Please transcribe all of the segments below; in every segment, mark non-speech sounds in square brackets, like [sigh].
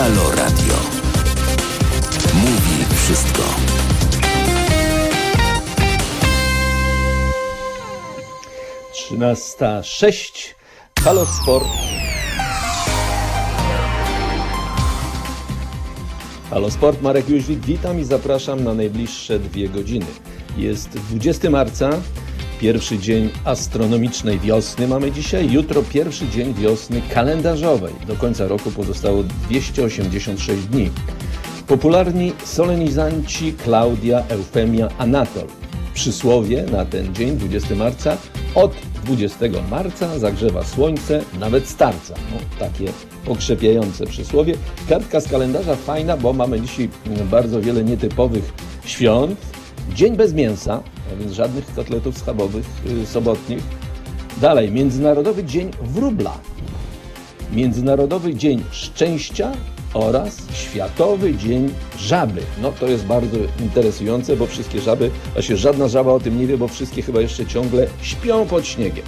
Halo Radio. Mówi wszystko. Trzynasta sześć. Halo Sport. Halo Sport, Marek Jóźwik, witam i zapraszam na najbliższe dwie godziny. Jest 20 marca, pierwszy dzień astronomicznej wiosny mamy dzisiaj, jutro pierwszy dzień wiosny kalendarzowej. Do końca roku pozostało 286 dni. Popularni solenizanci Klaudia, Eufemia, Anatol. Przysłowie na ten dzień, 20 marca, od 20 marca zagrzewa słońce, nawet starca. No, takie pokrzepiające przysłowie. Kartka z kalendarza fajna, bo mamy dzisiaj bardzo wiele nietypowych świąt. Dzień bez mięsa, a więc żadnych kotletów schabowych yy, sobotnich. Dalej, Międzynarodowy Dzień Wróbla. Międzynarodowy Dzień Szczęścia oraz Światowy Dzień Żaby. No to jest bardzo interesujące, bo wszystkie żaby, właśnie żadna żaba o tym nie wie, bo wszystkie chyba jeszcze ciągle śpią pod śniegiem.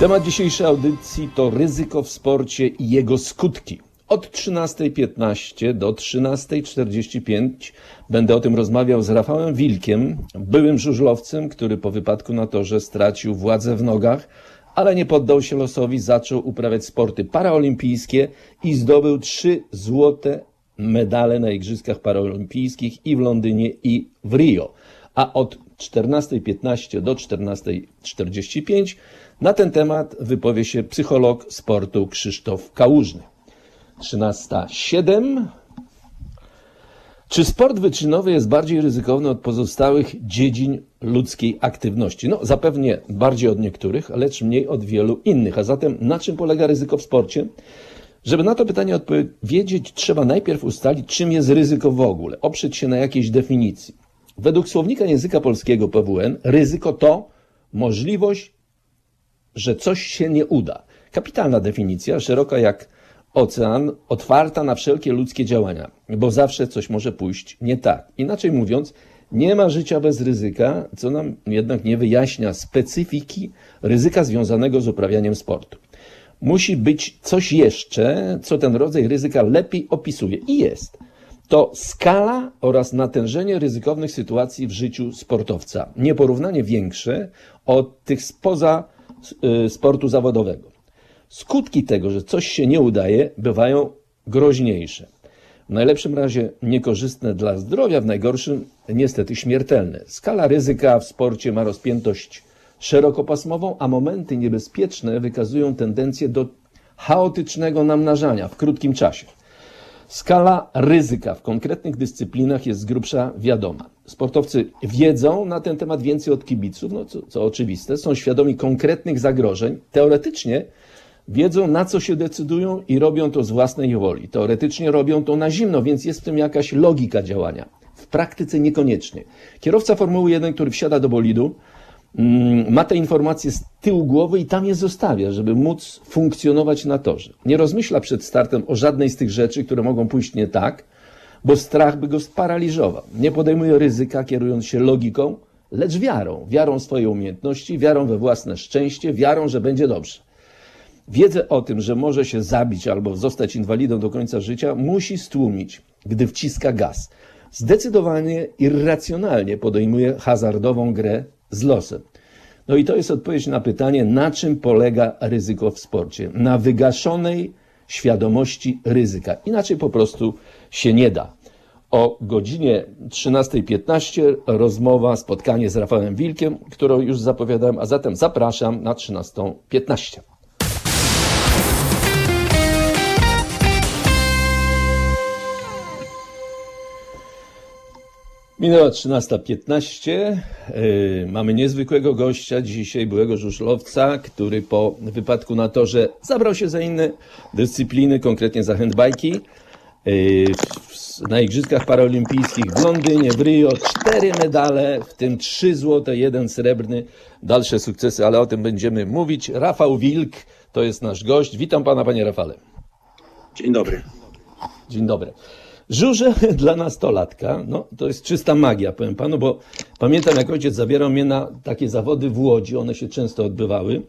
Temat dzisiejszej audycji to ryzyko w sporcie i jego skutki. Od 13.15 do 13.45 będę o tym rozmawiał z Rafałem Wilkiem, byłym żużlowcem, który po wypadku na torze stracił władzę w nogach, ale nie poddał się losowi, zaczął uprawiać sporty paraolimpijskie i zdobył trzy złote medale na Igrzyskach Paraolimpijskich i w Londynie i w Rio. A od 14.15 do 14.45 na ten temat wypowie się psycholog sportu Krzysztof Kałużny. 13.07 Czy sport wyczynowy jest bardziej ryzykowny od pozostałych dziedzin ludzkiej aktywności? No, zapewnie bardziej od niektórych, lecz mniej od wielu innych. A zatem na czym polega ryzyko w sporcie? Żeby na to pytanie odpowiedzieć, trzeba najpierw ustalić, czym jest ryzyko w ogóle, oprzeć się na jakiejś definicji. Według słownika języka polskiego PWN, ryzyko to możliwość, że coś się nie uda. Kapitalna definicja, szeroka jak ocean, otwarta na wszelkie ludzkie działania, bo zawsze coś może pójść nie tak. Inaczej mówiąc, nie ma życia bez ryzyka, co nam jednak nie wyjaśnia specyfiki ryzyka związanego z uprawianiem sportu. Musi być coś jeszcze, co ten rodzaj ryzyka lepiej opisuje. I jest. To skala oraz natężenie ryzykownych sytuacji w życiu sportowca. Nieporównanie większe od tych spoza y, sportu zawodowego. Skutki tego, że coś się nie udaje, bywają groźniejsze. W najlepszym razie niekorzystne dla zdrowia, w najgorszym niestety śmiertelne. Skala ryzyka w sporcie ma rozpiętość szerokopasmową, a momenty niebezpieczne wykazują tendencję do chaotycznego namnażania w krótkim czasie. Skala ryzyka w konkretnych dyscyplinach jest z grubsza wiadoma. Sportowcy wiedzą na ten temat więcej od kibiców, no co, co oczywiste, są świadomi konkretnych zagrożeń. Teoretycznie wiedzą, na co się decydują i robią to z własnej woli. Teoretycznie robią to na zimno, więc jest w tym jakaś logika działania. W praktyce niekoniecznie. Kierowca Formuły 1, który wsiada do bolidu, mm, ma te informacje z tyłu głowy i tam je zostawia, żeby móc funkcjonować na torze. Nie rozmyśla przed startem o żadnej z tych rzeczy, które mogą pójść nie tak, bo strach by go sparaliżował. Nie podejmuje ryzyka, kierując się logiką, lecz wiarą. Wiarą w swoje umiejętności, wiarą we własne szczęście, wiarą, że będzie dobrze. Wiedzę o tym, że może się zabić albo zostać inwalidą do końca życia, musi stłumić, gdy wciska gaz. Zdecydowanie irracjonalnie podejmuje hazardową grę z losem. No i to jest odpowiedź na pytanie, na czym polega ryzyko w sporcie. Na wygaszonej świadomości ryzyka. Inaczej po prostu się nie da. O godzinie 13.15 rozmowa, spotkanie z Rafałem Wilkiem, którą już zapowiadałem, a zatem zapraszam na 13.15. Minęła 13.15. Yy, mamy niezwykłego gościa dzisiaj, byłego żużlowca, który po wypadku na torze zabrał się za inne dyscypliny, konkretnie za handbajki. Yy, na Igrzyskach Paraolimpijskich w Londynie, w Rio cztery medale, w tym trzy złote, jeden srebrny. Dalsze sukcesy, ale o tym będziemy mówić. Rafał Wilk to jest nasz gość. Witam pana, panie Rafale. Dzień dobry. Dzień dobry. Żurze [laughs] dla nastolatka, no to jest czysta magia, powiem panu, bo pamiętam jak ojciec zabierał mnie na takie zawody w Łodzi, one się często odbywały.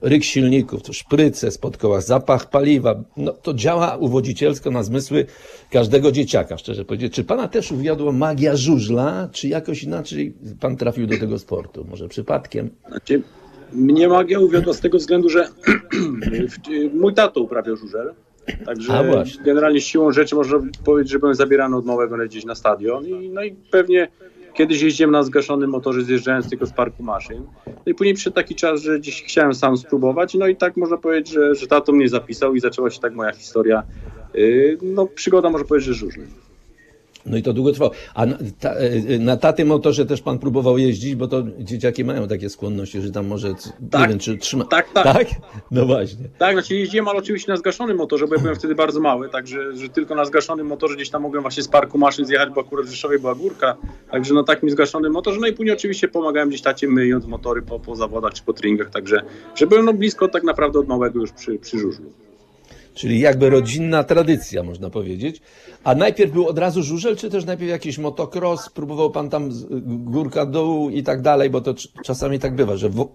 Ryk silników, to szpryce spod koła, zapach paliwa, no to działa uwodzicielsko na zmysły każdego dzieciaka, szczerze powiedzieć. Czy pana też uwiodła magia żużla, czy jakoś inaczej pan trafił do tego sportu? Może przypadkiem? Znaczy, mnie magia uwiodła z tego względu, że [clears throat] mój tato uprawiał żużel. Także generalnie siłą rzeczy można powiedzieć, że byłem zabierany od małego gdzieś na stadion i, no i pewnie kiedyś jeździłem na zgaszonym motorze zjeżdżając tylko z parku maszyn. No i później przyszedł taki czas, że gdzieś chciałem sam spróbować no i tak można powiedzieć, że, że tato mnie zapisał i zaczęła się tak moja historia. Yy, no przygoda można powiedzieć, że żużlem. No i to długo trwało. A na, ta, e, na tatym motorze też pan próbował jeździć, bo to dzieciaki mają takie skłonności, że tam może, nie Tak. wiem, czy trzyma... Tak, tak. Tak? No właśnie. Tak, znaczy jeździłem, ale oczywiście na zgaszonym motorze, bo ja byłem wtedy bardzo mały, także że tylko na zgaszonym motorze gdzieś tam mogłem właśnie z parku maszyn zjechać, bo akurat w Rzeszowie była górka, także na takim zgaszonym motorze, no i później oczywiście pomagałem gdzieś tacie myjąc motory po, po zawodach czy po tringach, także że byłem no blisko tak naprawdę od małego już przy, przy żużlu. Czyli jakby rodzinna tradycja, można powiedzieć. A najpierw był od razu żużel, czy też najpierw jakiś motocross? Próbował pan tam górka, dół i tak dalej, bo to cz- czasami tak bywa, że w,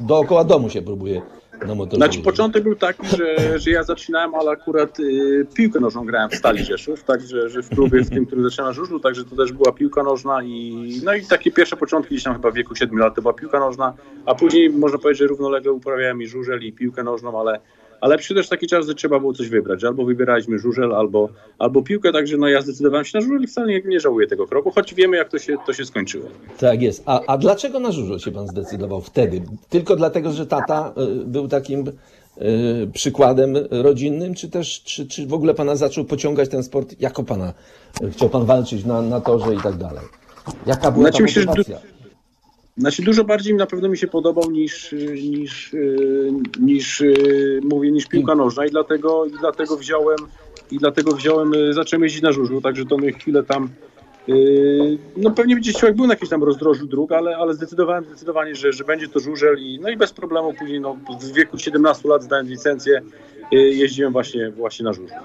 dookoła domu się próbuje na motorze. Znaczy początek był taki, że, [laughs] że ja zaczynałem, ale akurat y, piłkę nożną grałem w Stali Rzeszów, także że w klubie w tym, który zaczynałem na żużlu, także to też była piłka nożna i no i takie pierwsze początki gdzieś tam chyba w wieku 7 lat to była piłka nożna, a później można powiedzieć, że równolegle uprawiałem i żużel i piłkę nożną, ale ale przyszedł też taki czas, że trzeba było coś wybrać, albo wybieraliśmy żużel, albo, albo piłkę, także no ja zdecydowałem się na żużel i wcale nie, żałuję tego kroku, choć wiemy jak to się, to się skończyło. Tak jest. A, a dlaczego na żużel się pan zdecydował wtedy? Tylko dlatego, że tata y, był takim y, przykładem rodzinnym, czy też czy, czy w ogóle pana zaczął pociągać ten sport jako pana? y, Chciał pan walczyć na, na torze i tak dalej. Jaka była Znaczy, ta myślę, motywacja? Znaczy dużo bardziej na pewno mi się podobał niż, niż, yy, niż yy, mówię, niż piłka nożna i dlatego, i dlatego wziąłem i dlatego wziąłem, yy, zacząłem jeździć na żużlu, także to mnie chwilę tam no pewnie gdzieś człowiek był na jakimś tam rozdrożu dróg, ale, ale zdecydowałem zdecydowanie, że, że będzie to żużel i no i bez problemu później no, w wieku 17 lat zdałem licencję, jeździłem właśnie, właśnie na żużlu.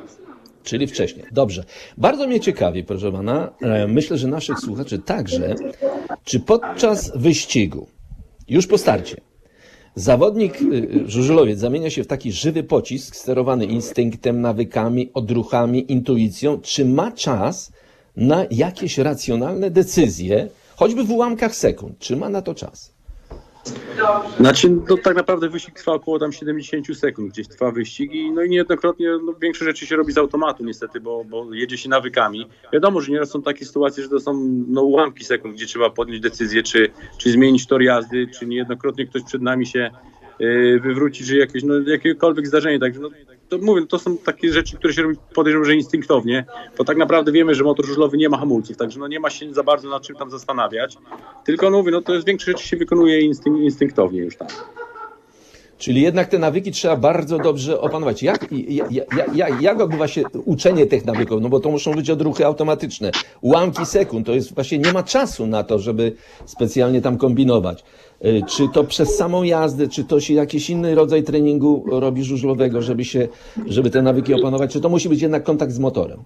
Czyli wcześniej. Dobrze. Bardzo mnie ciekawi, proszę pana, e, myślę, że naszych słuchaczy także, czy podczas wyścigu, już po starcie, zawodnik, y, żużlowiec zamienia się w taki żywy pocisk sterowany instynktem, nawykami, odruchami, intuicją, czy ma czas na jakieś racjonalne decyzje, choćby w ułamkach sekund, czy ma na to czas? Znaczy, no, tak naprawdę wyścig trwa około tam 70 sekund, gdzieś trwa wyścig i no i niejednokrotnie no, większe rzeczy się robi z automatu niestety, bo, bo jedzie się nawykami. Wiadomo, że nieraz są takie sytuacje, że to są no, ułamki sekund, gdzie trzeba podjąć decyzję, czy, czy zmienić tor jazdy, czy niejednokrotnie ktoś przed nami się yy, wywróci, czy jakieś, no, jakiekolwiek zdarzenie. Także no, to mówię, to są takie rzeczy, które się robi podejrzewam, że instynktownie, bo tak naprawdę wiemy, że motor żużlowy nie ma hamulców, także no nie ma się za bardzo nad czym tam zastanawiać. Tylko no mówię, no to jest większość rzeczy się wykonuje instynk- instynktownie już tam. Czyli jednak te nawyki trzeba bardzo dobrze opanować. Jak, jak, jak, jak, odbywa się uczenie tych nawyków? No bo to muszą być odruchy automatyczne. Ułamki sekund, to jest właśnie nie ma czasu na to, żeby specjalnie tam kombinować. Y, Czy to przez samą jazdę, czy to się jakiś inny rodzaj treningu robi żużlowego, żeby się, żeby te nawyki opanować, czy to musi być jednak kontakt z motorem?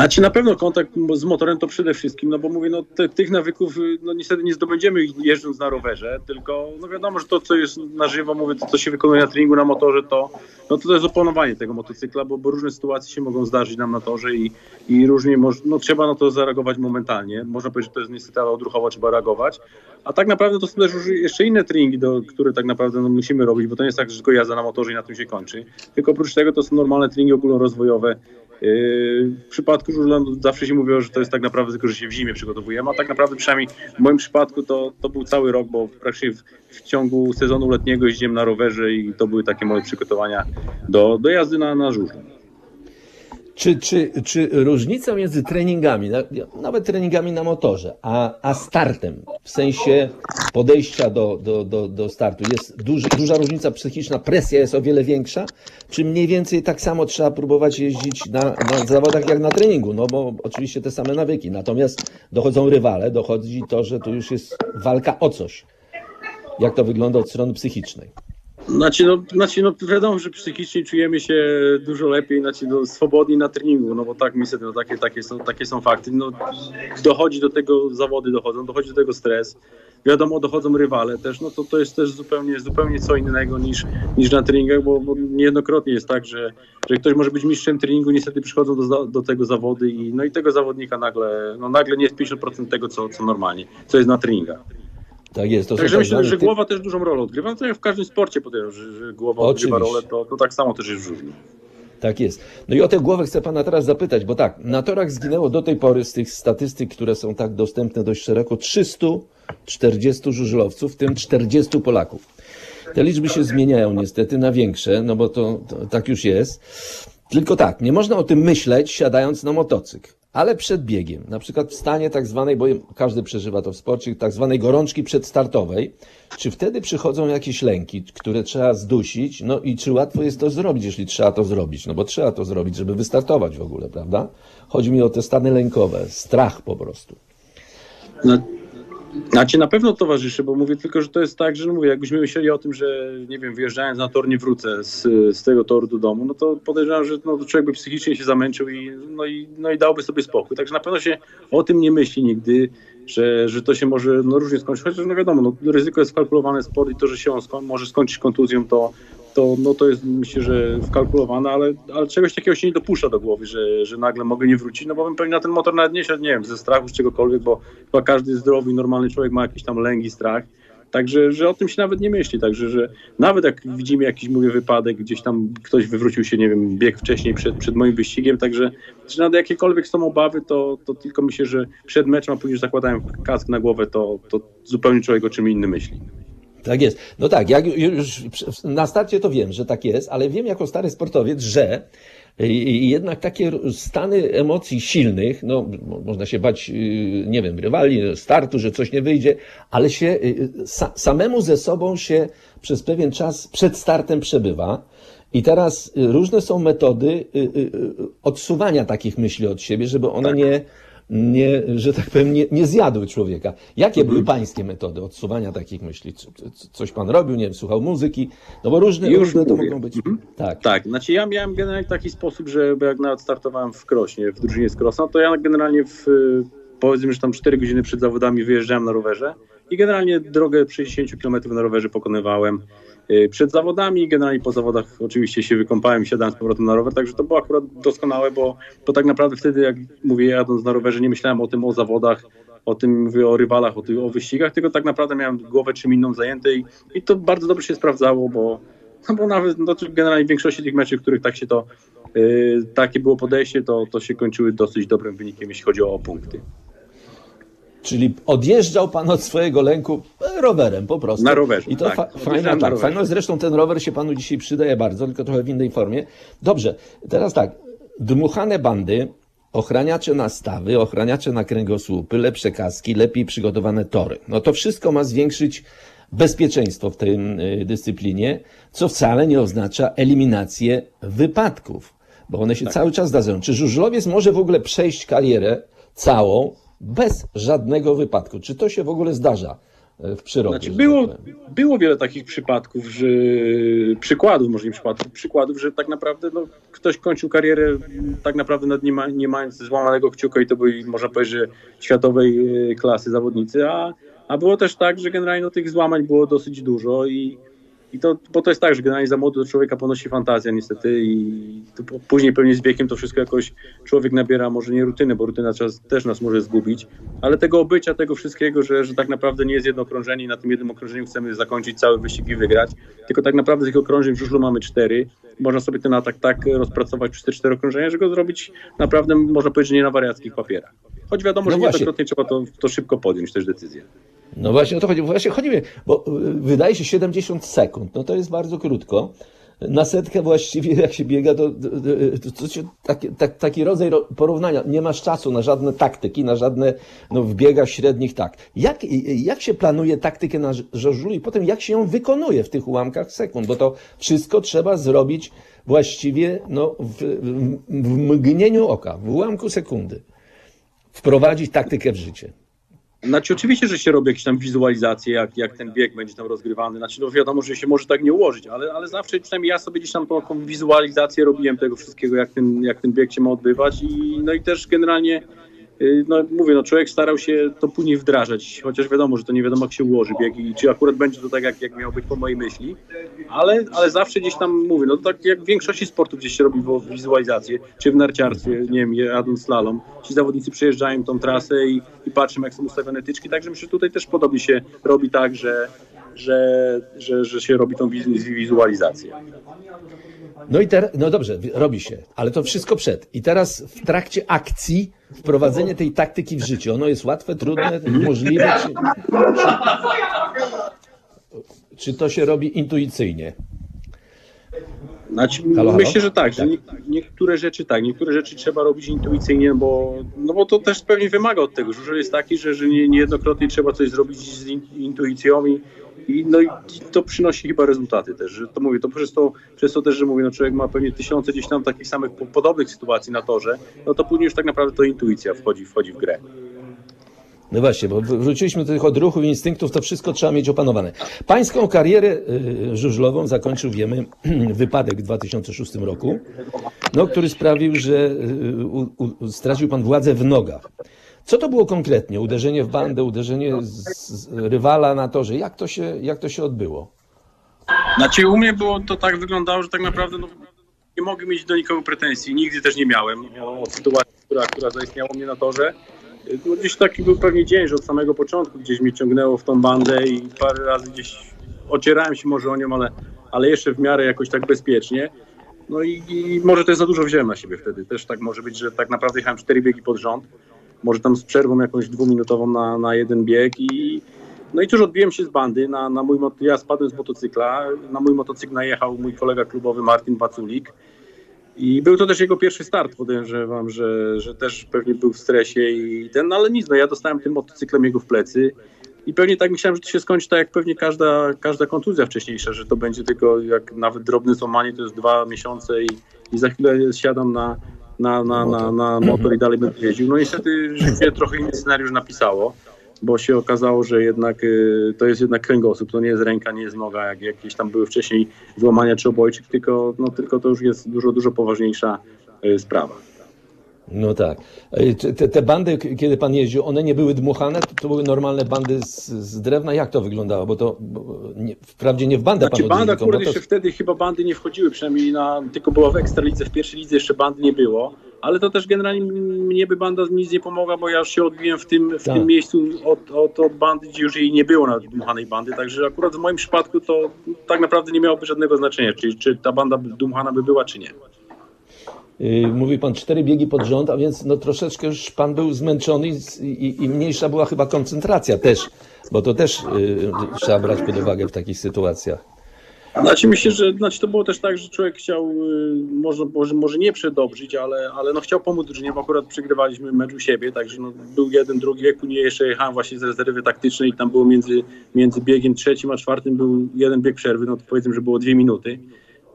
Znaczy na pewno kontakt z motorem to przede wszystkim, no bo mówię, no te, tych nawyków no niestety nie zdobędziemy jeżdżąc na rowerze, tylko no wiadomo, że to co jest na żywo, mówię, to co się wykonuje na treningu na motorze, to, no to, jest opanowanie tego motocykla, bo, bo różne sytuacje się mogą zdarzyć nam na torze i, i różnie moż, no, trzeba na to zareagować momentalnie. Można powiedzieć, że to jest niestety odruchowo trzeba reagować. A tak naprawdę to są też już jeszcze inne treningi, do, które tak naprawdę no, musimy robić, bo to nie jest tak, że tylko jazda na motorze i na tym się kończy. Tylko oprócz tego to są normalne treningi ogólnorozwojowe, W przypadku żużla no, zawsze się mówiło, że to jest tak naprawdę tylko, że się w zimie przygotowujemy, a tak naprawdę przynajmniej w moim przypadku to, to był cały rok, bo praktycznie w, w ciągu sezonu letniego jeździłem na rowerze i to były takie moje przygotowania do, do jazdy na, na. Czy, czy, czy różnica między treningami, na- nawet treningami na motorze, a, a startem, w sensie podejścia do, do, do, do startu, jest duży, duża różnica psychiczna, presja jest o wiele większa? Czy mniej więcej tak samo trzeba próbować jeździć na, na zawodach jak na treningu? No bo oczywiście te same nawyki, natomiast dochodzą rywale, dochodzi to, że tu już jest walka o coś. Jak to wygląda od strony psychicznej? Znaczy no, znaczy, no wiadomo, że psychicznie czujemy się dużo lepiej, znaczy, no, swobodniej na treningu, no bo tak niestety, no, takie, takie, są, takie są fakty. No, dochodzi do tego, zawody dochodzą, dochodzi do tego stres. Wiadomo, dochodzą rywale też, no to to jest też zupełnie, zupełnie co innego niż, niż na treningach, bo, bo niejednokrotnie jest tak, że, że ktoś może być mistrzem treningu, niestety przychodzą do, do tego zawody i, no i tego zawodnika nagle, no nagle nie jest 50% tego, co, co normalnie, co jest na treningach. Tak jest. To Także tak myślę, zwane że głowa też dużą rolę odgrywa. No to jak w każdym sporcie podejrzewam, że, że głowa odgrywa Oczywiście. rolę, to, to tak samo też jest w żużlu. Tak jest. No i o tę głowę chcę pana teraz zapytać, bo tak, na torach zginęło do tej pory z tych statystyk, które są tak dostępne dość szeroko, 340 żużlowców, w tym 40 Polaków. Te liczby się zmieniają niestety na większe, no bo to, to tak już jest. Tylko tak, nie można o tym myśleć siadając na motocykl, ale przed biegiem, na przykład w stanie tak zwanej, bo każdy przeżywa to w sporcie, tak zwanej gorączki przedstartowej, czy wtedy przychodzą jakieś lęki, które trzeba zdusić, no i czy łatwo jest to zrobić, jeśli trzeba to zrobić, no bo trzeba to zrobić, żeby wystartować w ogóle, prawda? Chodzi mi o te stany lękowe, strach po prostu. No, znaczy na pewno towarzyszy, bo mówię tylko, że to jest tak, że no mówię, jakbyśmy myśleli o tym, że nie wiem, wyjeżdżając na tor nie wrócę z, z tego toru do domu, no to podejrzewam, że no, człowiek by psychicznie się zamęczył i, no, i, no i dałby sobie spokój. Także na pewno się o tym nie myśli nigdy, że, że to się może no, różnie skończyć. Chociaż no wiadomo, no, ryzyko jest wkalkulowane sport i to, że się on może skończyć kontuzją, to, to, no, to jest myślę, że wkalkulowane, ale, ale czegoś takiego się nie dopuszcza do głowy, że, że nagle mogę nie wrócić, no bo bym pewnie na ten motor nawet nie siadł, nie wiem, ze strachu, z czegokolwiek, bo chyba każdy zdrowy normalny człowiek ma jakiś tam lęk i strach. Także, że o tym się nawet nie myśli. Także, że nawet jak widzimy jakiś, mówię, wypadek, gdzieś tam ktoś wywrócił się, nie wiem, bieg wcześniej przed, przed moim wyścigiem, także, że nawet jakiekolwiek są obawy, to, to tylko myślę, że przed meczem, a później zakładałem kask na głowę, to, to zupełnie człowiek o czym innym myśli. Tak jest. No tak, jak już na starcie to wiem, że tak jest, ale wiem jako stary sportowiec, że y, jednak takie stany emocji silnych, no mo- można się bać, y, nie wiem, rywali, startu, że coś nie wyjdzie, ale się y, sa, samemu ze sobą się przez pewien czas przed startem przebywa. I teraz y, różne są metody y, y, y, odsuwania takich myśli od siebie, żeby one nie, nie, że tak powiem, nie, nie zjadły człowieka. Jakie były pańskie metody odsuwania takich myśli? Co- co- Coś pan robił, nie wiem, słuchał muzyki? No bo różne, Już różne to mówię. mogą być. Tak. Tak, znaczy ja miałem generalnie taki sposób, że jak nawet startowałem w Krośnie, w drużynie z Krosna, to ja generalnie w, powiedzmy, że tam 4 godziny przed zawodami wyjeżdżałem na rowerze i generalnie drogę 60 km na rowerze pokonywałem przed zawodami, generalnie po zawodach oczywiście się wykąpałem, siadałem z powrotem na rower, także to było akurat doskonałe, bo, bo tak naprawdę wtedy, jak mówię, jadąc na rowerze, nie myślałem o tym, o zawodach, o tym mówię o rywalach, o, tych, o wyścigach, tylko tak naprawdę miałem głowę czym inną zajętą i, to bardzo dobrze się sprawdzało, bo, no bo nawet no, to generalnie w większości tych meczów, w których tak się to yy, takie było podejście, to, to się kończyły dosyć dobrym wynikiem, jeśli chodzi o punkty. Czyli odjeżdżał pan od swojego lęku e, rowerem po prostu. Na rowerze, I to tak. fa- fajna, tak, fajno. Zresztą ten rower się panu dzisiaj przydaje bardzo, tylko trochę w innej formie. Dobrze, teraz tak. Dmuchane bandy, ochraniacze na stawy, ochraniacze na kręgosłupy, lepsze kaski, lepiej przygotowane tory. No to wszystko ma zwiększyć bezpieczeństwo w tej y, dyscyplinie, co wcale nie oznacza eliminację wypadków, bo one się cały czas zdarzają. Czy żużlowiec może w ogóle przejść karierę całą bez żadnego wypadku? Czy to się w ogóle zdarza y, w przyrodzie? Znaczy było, tak było wiele takich przypadków, że przykładów, może nie przypadków, przykładów, że tak naprawdę no, ktoś kończył karierę tak naprawdę nawet nie, ma, nie mając złamanego kciuka i to byli, można powiedzieć, że światowej e, klasy zawodnicy, a, a było też tak, że generalnie no, tych złamań było dosyć dużo i, i to, bo to jest tak, że generalnie za młody człowieka ponosi fantazja niestety i później pewnie z wiekiem to wszystko jakoś człowiek nabiera może nie rutyny, bo rutyna czas też nas może zgubić, ale tego obycia, tego wszystkiego, że, że tak naprawdę nie jest jedno okrążenie i na tym jednym okrążeniu chcemy zakończyć cały wyścig i wygrać, tylko tak naprawdę tych okrążeń w żużlu mamy cztery. Można sobie ten atak tak rozpracować przez te cztery okrążenia, że go zrobić naprawdę, można powiedzieć, nie na wariackich papierach. Choć wiadomo, No że właśnie. niejednokrotnie trzeba to, to szybko podjąć też decyzję. No właśnie o to chodzi. Właśnie chodzi mi, bo y, wydaje się 70 sekund, no to jest bardzo krótko. Na setkę właściwie jak się biega, to, to, to się, taki, tak, taki rodzaj ro- porównania. Nie masz czasu na żadne taktyki, na żadne no, w biegach średnich tak. Jak, jak się planuje taktykę na żużlu i potem jak się ją wykonuje w tych ułamkach sekund? Bo to wszystko trzeba zrobić właściwie no, w, w, w mgnieniu oka, w ułamku sekundy. Wprowadzić taktykę w życie. Znaczy oczywiście, że się robi jakieś tam wizualizacje, jak, jak ten bieg będzie tam rozgrywany. Znaczy no wiadomo, że się może tak nie ułożyć, ale, ale zawsze przynajmniej ja sobie gdzieś tam taką wizualizację robiłem tego wszystkiego, jak ten, jak ten bieg się ma odbywać i no i też generalnie no mówię, no człowiek starał się to później wdrażać, chociaż wiadomo, że to nie wiadomo jak się ułoży czy akurat będzie to tak, jak, jak miało być po mojej myśli, ale, ale zawsze gdzieś tam mówię, no tak jak w większości sportów gdzieś się robi wizualizację, czy w narciarstwie, nie wiem, jadąc slalom, ci zawodnicy przejeżdżają tą trasę i, i patrzą jak są ustawione tyczki, także myślę, że tutaj też podobnie się robi tak, że, że, że, że się robi tą wizualizację. No i teraz, no dobrze, robi się, ale to wszystko przed. I teraz w trakcie akcji wprowadzenie tej taktyki w życie. Ono jest łatwe, trudne, możliwe? Czy, czy, czy to się robi intuicyjnie? Znaczy, halo, myślę, halo? że tak, że nie, niektóre rzeczy tak, niektóre rzeczy trzeba robić intuicyjnie, bo, no bo to też pewnie wymaga od tego. Żużel jest taki, że, że nie, niejednokrotnie trzeba coś zrobić z intuicją i, i, no i to przynosi chyba rezultaty też. Że to mówię, to przez to, przez to też, że mówię, no człowiek ma pewnie tysiące gdzieś tam takich samych podobnych sytuacji na torze, no to później już tak naprawdę to intuicja wchodzi, wchodzi w grę. No właśnie, bo wróciliśmy do tych odruchów i instynktów, to wszystko trzeba mieć opanowane. Pańską karierę y, żużlową zakończył, wiemy, [clears throat] wypadek w 2006 roku, no, który sprawił, że y, u, u, stracił pan władzę w nogach. Co to było konkretnie? Uderzenie w bandę, uderzenie z, z rywala na torze? Jak to, się, jak to się odbyło? Znaczy u mnie było to tak wyglądało, że tak naprawdę no, nie mogę mieć do nikogo pretensji. Nigdy też nie miałem o sytuacji, która, która zaistniała mnie na torze. No, gdzieś taki był pewnie dzień, że od samego początku gdzieś mnie ciągnęło w tą bandę i parę razy gdzieś ocierałem się może o nią, ale, ale jeszcze w miarę jakoś tak bezpiecznie. No i, i może też za dużo wziąłem na siebie wtedy. Też tak może być, że tak naprawdę jechałem cztery biegi pod rząd może tam z przerwą jakąś dwuminutową na, na jeden bieg i no i cóż, odbiłem się z bandy, na, na mój, ja spadłem z motocykla, na mój motocykl najechał mój kolega klubowy Martin Baculik i był to też jego pierwszy start, podejrzewam, że, że też pewnie był w stresie i ten, no ale nic, no ja dostałem tym motocyklem jego w plecy i pewnie tak myślałem, że to się skończy tak jak pewnie każda, każda kontuzja wcześniejsza, że to będzie tylko jak nawet drobne złamanie, to jest dwa miesiące i, i za chwilę siadam na, na, na, na, na motor i dalej będę jeździł. No niestety życie trochę inny scenariusz napisało, bo się okazało, że jednak y, to jest jednak kręgosłup, to nie jest ręka, nie jest noga, jak jakieś tam były wcześniej złamania czy obojczyk, tylko, no, tylko to już jest dużo, dużo poważniejsza y, sprawa. No tak. Te, te, bandy, kiedy pan jeździł, one nie były dmuchane? To, były normalne bandy z, z drewna? Jak to wyglądało? Bo to bo nie, wprawdzie nie w bandę znaczy, pan banda akurat to... jeszcze wtedy chyba bandy nie wchodziły, przynajmniej na, tylko była w Ekstralidze, w pierwszej lidze jeszcze bandy nie było. Ale to też generalnie mnie by banda nic nie pomogła, bo ja już się odbiłem w tym, w tak. tym miejscu od, od, od bandy, gdzie już jej nie było na dmuchanej bandy. Także akurat w moim przypadku to tak naprawdę nie miałoby żadnego znaczenia, czy, czy ta banda dmuchana by była, czy nie. Y, mówi pan cztery biegi pod rząd, a więc no troszeczkę już pan był zmęczony i, i, i mniejsza była chyba koncentracja też, bo to też y, trzeba brać pod uwagę w takich sytuacjach. Znaczy myślę, że znaczy to było też tak, że człowiek chciał, y, może, może, może nie przedobrzyć, ale, ale no chciał pomóc drużynie, bo akurat przegrywaliśmy mecz u siebie, także no był jeden, drugi bieg, później jeszcze jechałem właśnie z rezerwy taktycznej i tam było między, między biegiem trzecim a czwartym był jeden bieg przerwy, no to powiedzmy, że było dwie minuty.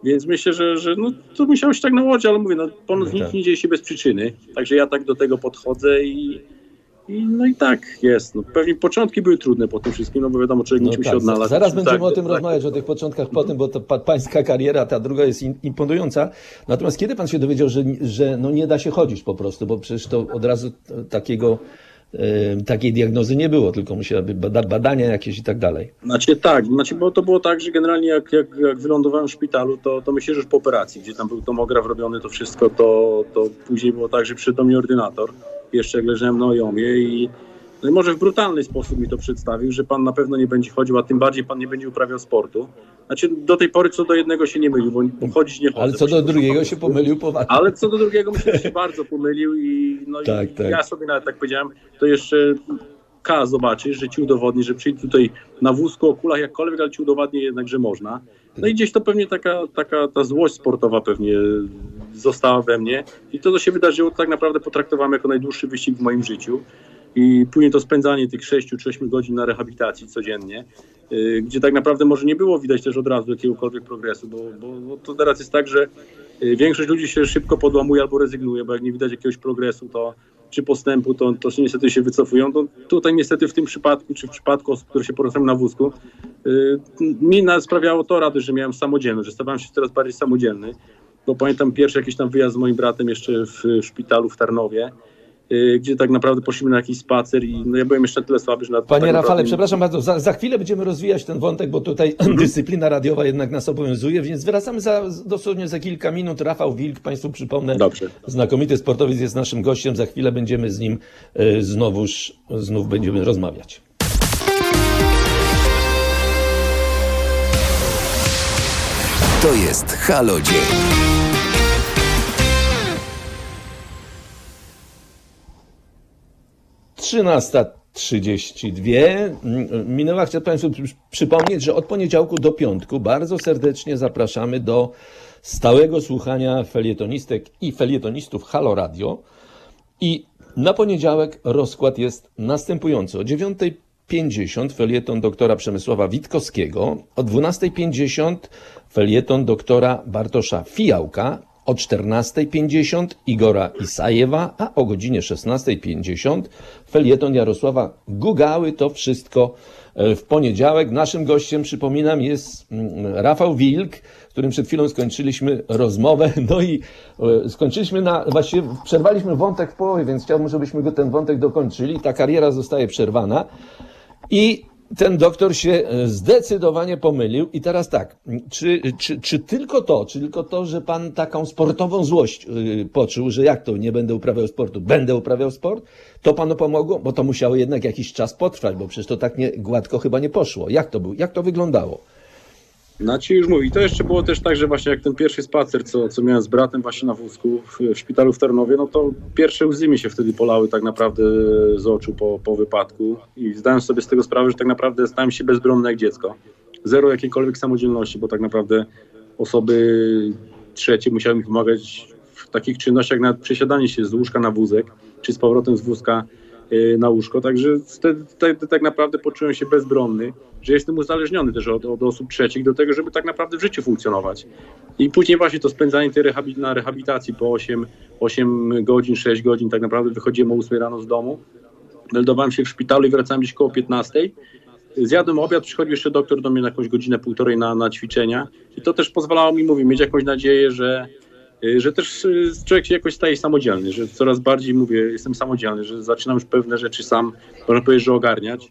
Więc myślę, że, że no, to musiało się tak nałodzić, ale mówię, no, ponoć no nic tak. nie dzieje się bez przyczyny. Także ja tak do tego podchodzę i, i no i tak jest. No, pewnie początki były trudne po tym wszystkim, no bo wiadomo, człowiek no musi tak, się odnaleźć. Zaraz tak, będziemy tak, o tym tak, rozmawiać, o tych początkach po tym, bo to pa, pańska kariera, ta druga jest imponująca. Natomiast kiedy pan się dowiedział, że, że no nie da się chodzić po prostu, bo przecież to od razu takiego takiej diagnozy nie było, tylko musiały być badania jakieś i tak dalej. Znaczy tak, znaczy, bo to było tak, że generalnie jak, jak, jak wylądowałem w szpitalu, to, to myślę, że już po operacji, gdzie tam był tomograf robiony, to wszystko, to, to później było tak, że przyszedł do mnie ordynator, jeszcze jak leżałem na ojomie i no i może w brutalny sposób mi to przedstawił, że pan na pewno nie będzie chodził, a tym bardziej pan nie będzie uprawiał sportu. Znaczy do tej pory co do jednego się nie mylił, bo chodzić nie chodzę. Ale co do drugiego się pomylił poważnie. Ale co do drugiego myślę, że się bardzo pomylił i, no tak, i tak. ja sobie nawet tak powiedziałem, to jeszcze K zobaczy, że ci udowodni, że przyjdzie tutaj na wózku, o kulach jakkolwiek, ale ci udowodni jednak, że można. No i gdzieś to pewnie taka, taka ta złość sportowa pewnie została we mnie i to, co się wydarzyło, to tak naprawdę potraktowałem jako najdłuższy wyścig w moim życiu i później to spędzanie tych 6 czy 8 godzin na rehabilitacji codziennie, y, gdzie tak naprawdę może nie było widać też od razu jakiegokolwiek progresu, bo, bo, bo to teraz jest tak, że y, większość ludzi się szybko podłamuje albo rezygnuje, bo jak nie widać jakiegoś progresu, to czy postępu, to, to się niestety się wycofują. To tutaj niestety w tym przypadku, czy w przypadku osób, które się poruszają na wózku, yy, mi sprawiało to radość, że miałem samodzielność, że stawałem się coraz bardziej samodzielny. Bo pamiętam pierwszy jakiś tam wyjazd z moim bratem jeszcze w, w szpitalu w Tarnowie, gdzie tak naprawdę poszliśmy na jakiś spacer i no ja byłem jeszcze tyle słaby, że na Panie tak Rafale, naprawdę... przepraszam bardzo, za, za chwilę będziemy rozwijać ten wątek, bo tutaj [clears throat] dyscyplina radiowa jednak nas obowiązuje, więc wracamy za, dosłownie za kilka minut. Rafał Wilk, Państwu przypomnę, Dobrze. znakomity sportowiec jest naszym gościem, za chwilę będziemy z nim y, znowuż, znów będziemy rozmawiać. To jest Halo Dzień. Trzynasta 32 minęła. Chcę Państwu przypomnieć, że od poniedziałku do piątku bardzo serdecznie zapraszamy do stałego słuchania felietonistek i felietonistów Halo Radio. I na poniedziałek rozkład jest następujący. O 9.50 felieton doktora Przemysława Witkowskiego, o 12.50 felieton doktora Bartosza Fijałka, o 14.50 Igora Isajewa, a o godzinie 16.50 felieton Jarosława Gugały. To wszystko e, w poniedziałek. Naszym gościem, przypominam, jest mm, Rafał Wilk, którym przed chwilą skończyliśmy rozmowę. [laughs] No i e, skończyliśmy na, właściwie przerwaliśmy wątek w połowie, więc chciałbym, żebyśmy go ten wątek dokończyli. Ta kariera zostaje przerwana. I ten doktor się e, zdecydowanie pomylił. I teraz tak, czy, czy, czy tylko to, czy tylko to, że pan taką sportową złość yy, poczuł, że jak to, nie będę uprawiał sportu, będę uprawiał sport, to panu pomogło? Bo to musiało jednak jakiś czas potrwać, bo przecież to tak nie, gładko chyba nie poszło. Jak to, był, jak to wyglądało? Znaczy już mówi. To jeszcze było też tak, że właśnie jak ten pierwszy spacer, co, co miałem z bratem właśnie na wózku w, w szpitalu w Tarnowie, no to pierwsze łzy mi się wtedy polały tak naprawdę z oczu po, po wypadku i zdałem sobie z tego sprawę, że tak naprawdę stałem się bezbronny jak dziecko. Zero jakiejkolwiek samodzielności, bo tak naprawdę osoby trzecie musiały mi pomagać w takich czynnościach jak na przesiadanie się z łóżka na wózek, czy z powrotem z wózka na łóżko. Także wtedy, tak naprawdę poczułem się bezbronny, że jestem uzależniony też od, od, osób trzecich do tego, żeby tak naprawdę w życiu funkcjonować. I później właśnie to spędzanie tej na rehabilitacji po 8, 8 godzin, 6 godzin, tak naprawdę wychodziłem o 8 rano z domu, meldowałem się w szpitalu i wracałem gdzieś koło 15. Zjadłem obiad, przychodził jeszcze doktor do mnie na jakąś godzinę, półtorej na, na ćwiczenia i to też pozwalało mi, mówię, mieć jakąś nadzieję, że, Y, że też y, człowiek się jakoś staje samodzielny, że coraz bardziej mówię, jestem samodzielny, że zaczynam już pewne rzeczy sam, można powiedzieć, że ogarniać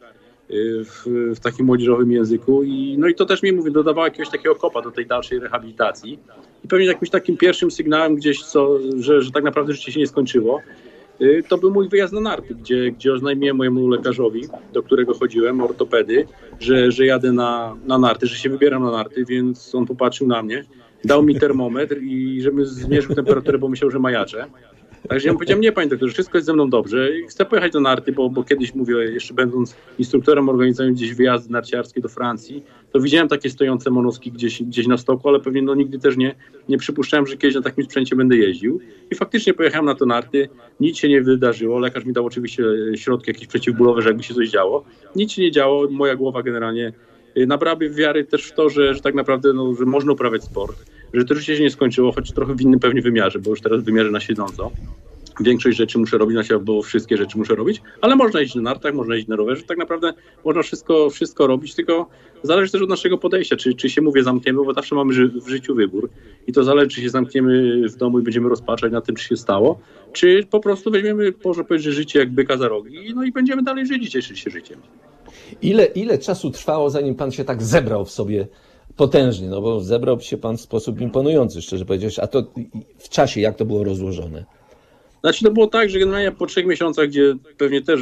y, w, w takim młodzieżowym języku. I no i to też mi mówię, dodawało jakiegoś takiego kopa do tej dalszej rehabilitacji. I pewnie jakimś takim pierwszym sygnałem gdzieś, co, że, że tak naprawdę życie się nie skończyło, to był mój wyjazd na narty, gdzie, gdzie oznajmiłem mojemu lekarzowi, do którego chodziłem, ortopedy, że, że jadę na, na narty, że się wybieram na narty, więc on popatrzył na mnie dał mi termometr i żeby zmierzył temperaturę, bo myślał, że majaczę. Także ja mu powiedziałem, nie panie doktorze, wszystko jest ze mną dobrze i chcę pojechać do narty, bo, bo kiedyś mówię, jeszcze będąc instruktorem organizując gdzieś wyjazdy narciarskie do Francji, to widziałem takie stojące monoski gdzieś, gdzieś na stoku, ale pewnie no, nigdy też nie, nie przypuszczałem, że kiedyś na takim sprzęcie będę jeździł. I faktycznie pojechałem na to narty, nic się nie wydarzyło, lekarz mi dał oczywiście środki jakieś przeciwbólowe, że jakby się coś działo. Nic się nie działo, moja głowa generalnie nabrałaby wiary też w to, że, że tak naprawdę no, że można uprawiać sport że to życie się nie skończyło, choć trochę w innym pewnie wymiarze, bo już teraz w wymiarze na siedząco. Większość rzeczy muszę robić, na siebie, bo wszystkie rzeczy muszę robić, ale można iść na nartach, można iść na rowerze, tak naprawdę można wszystko, wszystko robić, tylko zależy też od naszego podejścia, czy, czy się mówię zamkniemy, bo zawsze mamy w życiu wybór i to zależy, czy się zamkniemy w domu i będziemy rozpaczać na tym, czy się stało, czy po prostu weźmiemy, można powiedzieć, życie jak byka za rogi, no i będziemy dalej żyć i cieszyć się życiem. Ile, ile czasu trwało, zanim pan się tak zebrał w sobie potężnie, no bo zebrał się pan w sposób imponujący, szczerze powiedziawszy. A to w czasie, jak to było rozłożone? Znaczy to było tak, że generalnie po trzech miesiącach, gdzie pewnie też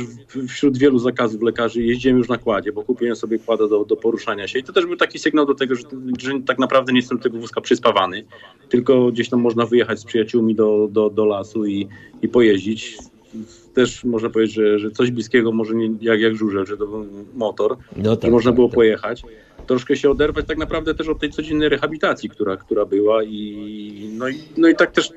wśród wielu zakazów lekarzy jeździłem już na kładzie, bo kupiłem sobie kłada do, do poruszania się i to też był taki sygnał do tego, że, że tak naprawdę nie jestem tego wózka przyspawany, tylko gdzieś tam można wyjechać z przyjaciółmi do, do, do lasu i, i pojeździć. Też można powiedzieć, że, że coś bliskiego może nie jak, jak żurzel, że to był motor, no tak, że można tak, było tak. pojechać troszkę się oderwać tak naprawdę też od tej codziennej rehabilitacji, która, która była i no, i no i tak też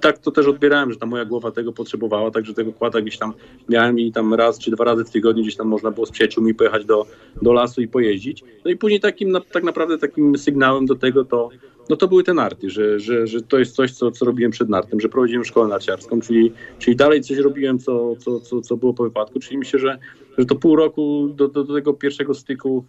tak to też odbierałem, że ta moja głowa tego potrzebowała, także tego kłada gdzieś tam miałem i tam raz czy dwa razy w tygodniu gdzieś tam można było z przyjaciółmi pojechać do, do lasu i pojeździć. No i później takim tak naprawdę takim sygnałem do tego to no to były te narty, że, że, że to jest coś, co, co robiłem przed nartem, że prowadziłem szkołę narciarską, czyli, czyli dalej coś robiłem, co, co, co, co było po wypadku, czyli myślę, że, że to pół roku do, do, do tego pierwszego styku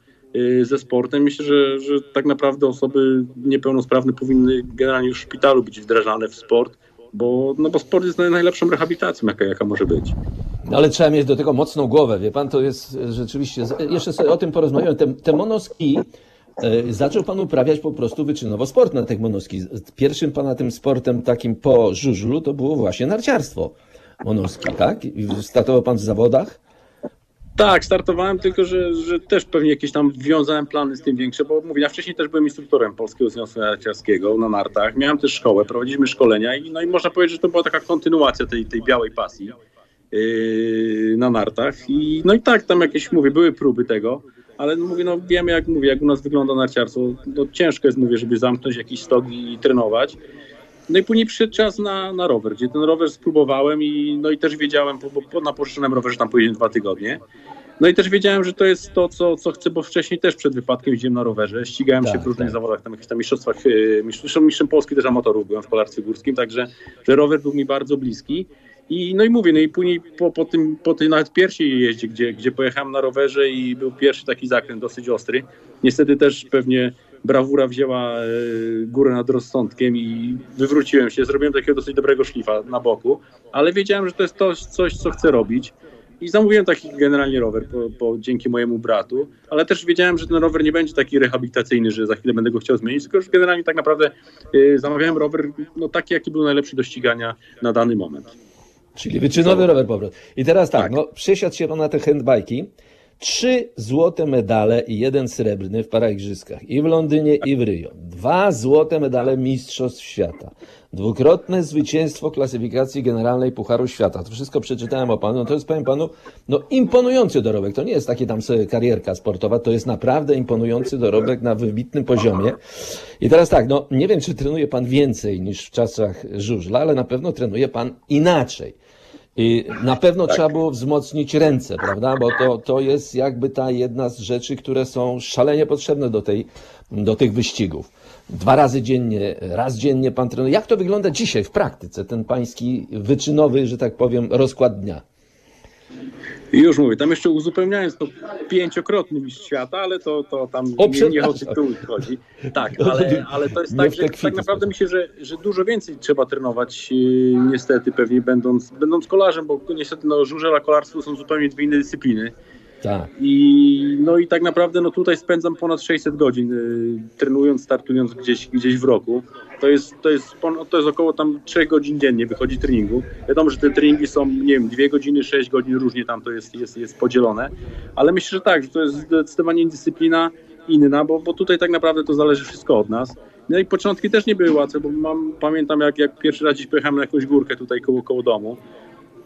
ze sportem, myślę, że, że tak naprawdę osoby niepełnosprawne powinny generalnie już w szpitalu być wdrażane w sport, bo, no bo sport jest najlepszą rehabilitacją, jaka, jaka może być. No ale trzeba mieć do tego mocną głowę, wie pan, to jest rzeczywiście, jeszcze sobie o tym porozmawiamy, te, te monoski e, zaczął pan uprawiać po prostu wyczynowo sport na tych monoski. Pierwszym pana tym sportem takim po żużlu to było właśnie narciarstwo monoski, tak? Startował pan w zawodach? Tak, startowałem, tylko że, że też pewnie jakieś tam wiązałem plany z tym większe, bo mówię, ja wcześniej też byłem instruktorem Polskiego Związku Narciarskiego na nartach, miałem też szkołę, prowadziliśmy szkolenia i, no i można powiedzieć, że to była taka kontynuacja tej, tej białej pasji yy, na nartach. I no i tak, tam jakieś, mówię, były próby tego, ale no mówię, no wiemy jak mówię, jak u nas wygląda narciarstwo, no ciężko jest, mówię, żeby zamknąć jakiś stok i trenować, no i później przyszedł czas na, na rower, gdzie ten rower spróbowałem i, no i też wiedziałem, bo, bo na pożyczonym rowerze tam pojeździłem dwa tygodnie. No i też wiedziałem, że to jest to, co, co chcę, bo wcześniej też przed wypadkiem jeździłem na rowerze, ścigałem Tak, się w różnych tak. zawodach, tam jakichś tam mistrzostwach, yy, mistrzem, mistrzem Polski też amatorów byłem w kolarstwie górskim, także że rower był mi bardzo bliski. I, no i mówię, no i później po, po, tym, po tej nawet pierwszej jeździe, gdzie, gdzie pojechałem na rowerze i był pierwszy taki zakręt dosyć ostry, niestety też pewnie brawura wzięła e, górę nad rozsądkiem i wywróciłem się, zrobiłem takiego dosyć dobrego szlifa na boku, ale wiedziałem, że to jest to, coś, co chcę robić. I zamówiłem taki generalnie rower po, po, dzięki mojemu bratu, ale też wiedziałem, że ten rower nie będzie taki rehabilitacyjny, że za chwilę będę go chciał zmienić, tylko już generalnie tak naprawdę y, zamawiałem rower no, taki, jaki był najlepszy do ścigania na dany moment. Czyli wyczynowy rower po prostu. I teraz tak, Tak. no przesiadł się na te handbajki. Trzy złote medale i jeden srebrny w paraigrzyskach. I w Londynie, i w Rio. Dwa złote medale Mistrzostw Świata. Dwukrotne zwycięstwo klasyfikacji generalnej Pucharu Świata. To wszystko przeczytałem o panu. No to jest, powiem panu, no imponujący dorobek. To nie jest takie tam sobie karierka sportowa. To jest naprawdę imponujący dorobek na wybitnym poziomie. I teraz tak, no nie wiem, czy trenuje pan więcej niż w czasach żużla, ale na pewno trenuje pan inaczej. I na pewno trzeba było wzmocnić ręce, prawda? Bo to, to jest jakby ta jedna z rzeczy, które są szalenie potrzebne do, tej, do tych wyścigów. Dwa razy dziennie, raz dziennie pan trenuje. Jak to wygląda dzisiaj w praktyce, ten pański wyczynowy, że tak powiem, rozkład dnia? I już mówię, tam jeszcze uzupełniając to pięciokrotny mistrz świata, ale to, to tam O, nie, nie o tytuł chodzi. Tak, [laughs] ale, ale to jest tak, że tak kwity naprawdę myślę, że, że dużo więcej trzeba trenować yy, niestety pewnie będąc, będąc kolarzem, bo niestety no, żużel a kolarstwo są zupełnie dwie inne dyscypliny. Tak. I, no i tak naprawdę no tutaj spędzam ponad 600 godzin y, trenując, startując gdzieś, gdzieś w roku. To jest, to, jest, to jest około tam 3 godzin dziennie wychodzi treningu. Wiadomo, że te treningi są, nie wiem, 2 godziny, 6 godzin, różnie tam to jest, jest, jest podzielone. Ale myślę, że tak, że to jest zdecydowanie dyscyplina inna, bo, bo tutaj tak naprawdę to zależy wszystko od nas. No i początki też nie były łatwe, bo mam, pamiętam jak, jak pierwszy raz gdzieś pojechałem na jakąś górkę tutaj koło, koło domu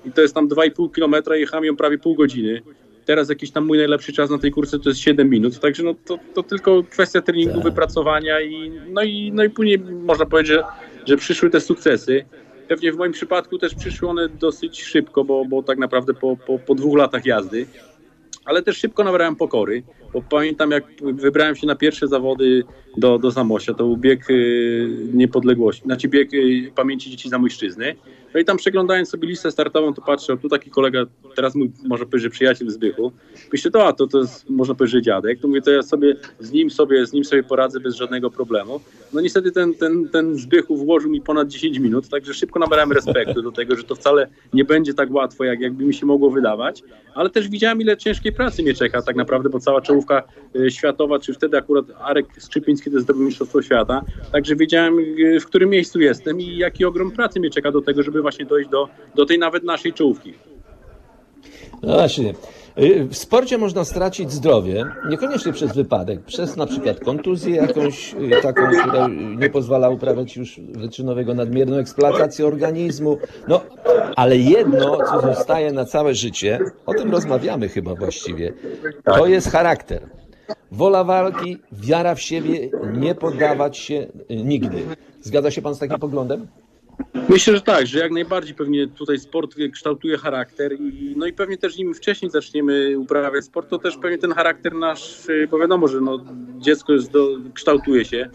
i to jest tam 2,5 km, jechałem ją prawie pół godziny. Teraz jakiś tam mój najlepszy czas na tej kurce to jest 7 minut, także no to, to tylko kwestia treningu, Tak. wypracowania i no, i no i później można powiedzieć, że, że przyszły te sukcesy. Pewnie w moim przypadku też przyszły one dosyć szybko, bo, bo tak naprawdę po, po, po dwóch latach jazdy ale też szybko nabrałem pokory, bo pamiętam jak wybrałem się na pierwsze zawody do, do Zamosia, to był bieg y, niepodległości, znaczy bieg y, pamięci dzieci Zamojszczyzny. No i tam przeglądając sobie listę startową, to patrzę, tu taki kolega, teraz mój, może powiedzieć, że przyjaciel Zbychu, myślę, to a, to, to jest, można powiedzieć, że dziadek, to mówię, to ja sobie z nim sobie, z nim sobie poradzę bez żadnego problemu. No niestety ten, ten, ten Zbychu włożył mi ponad 10 minut, także szybko nabrałem respektu do tego, że to wcale nie będzie tak łatwo, jak, jakby mi się mogło wydawać, ale też widziałem, ile ciężkiej pracy mnie czeka tak naprawdę, bo cała czołówka y, światowa, czy wtedy akurat Arek Skrzypiński to zdobył Mistrzostwo Świata, także wiedziałem, y, w którym miejscu jestem i jaki ogrom pracy mnie czeka do tego, żeby właśnie dojść do, do tej nawet naszej czołówki. No właśnie. Y, W sporcie można stracić zdrowie, niekoniecznie przez wypadek, przez na przykład kontuzję jakąś y, taką, która nie pozwala uprawiać już wyczynowego nadmierną eksploatację organizmu. No, ale jedno, co zostaje na całe życie, o tym rozmawiamy chyba właściwie, to jest charakter. Wola walki, wiara w siebie, nie poddawać się y, nigdy. Zgadza się pan z takim poglądem? Myślę, że tak, że jak najbardziej pewnie tutaj sport kształtuje charakter i no i pewnie też im wcześniej zaczniemy uprawiać sport, to też pewnie ten charakter nasz, bo wiadomo, że no, dziecko jest do, kształtuje się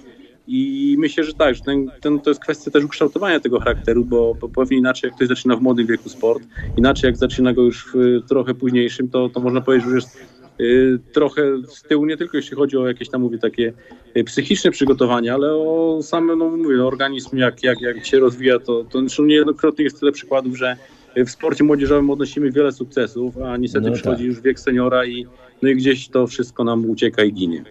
I myślę, że tak, że ten, ten, to jest kwestia też ukształtowania tego charakteru, bo, bo pewnie inaczej jak ktoś zaczyna w młodym wieku sport, inaczej jak zaczyna go już w trochę późniejszym, to, to można powiedzieć, że jest trochę z tyłu, nie tylko jeśli chodzi o jakieś tam, mówię, takie y, psychiczne przygotowania, ale o sam, no mówię, organizm, jak, jak, jak się rozwija, to, to zresztą niejednokrotnie jest tyle przykładów, że w sporcie młodzieżowym odnosimy wiele sukcesów, a niestety No przychodzi tak. już wiek seniora i, no i gdzieś to wszystko nam ucieka i ginie.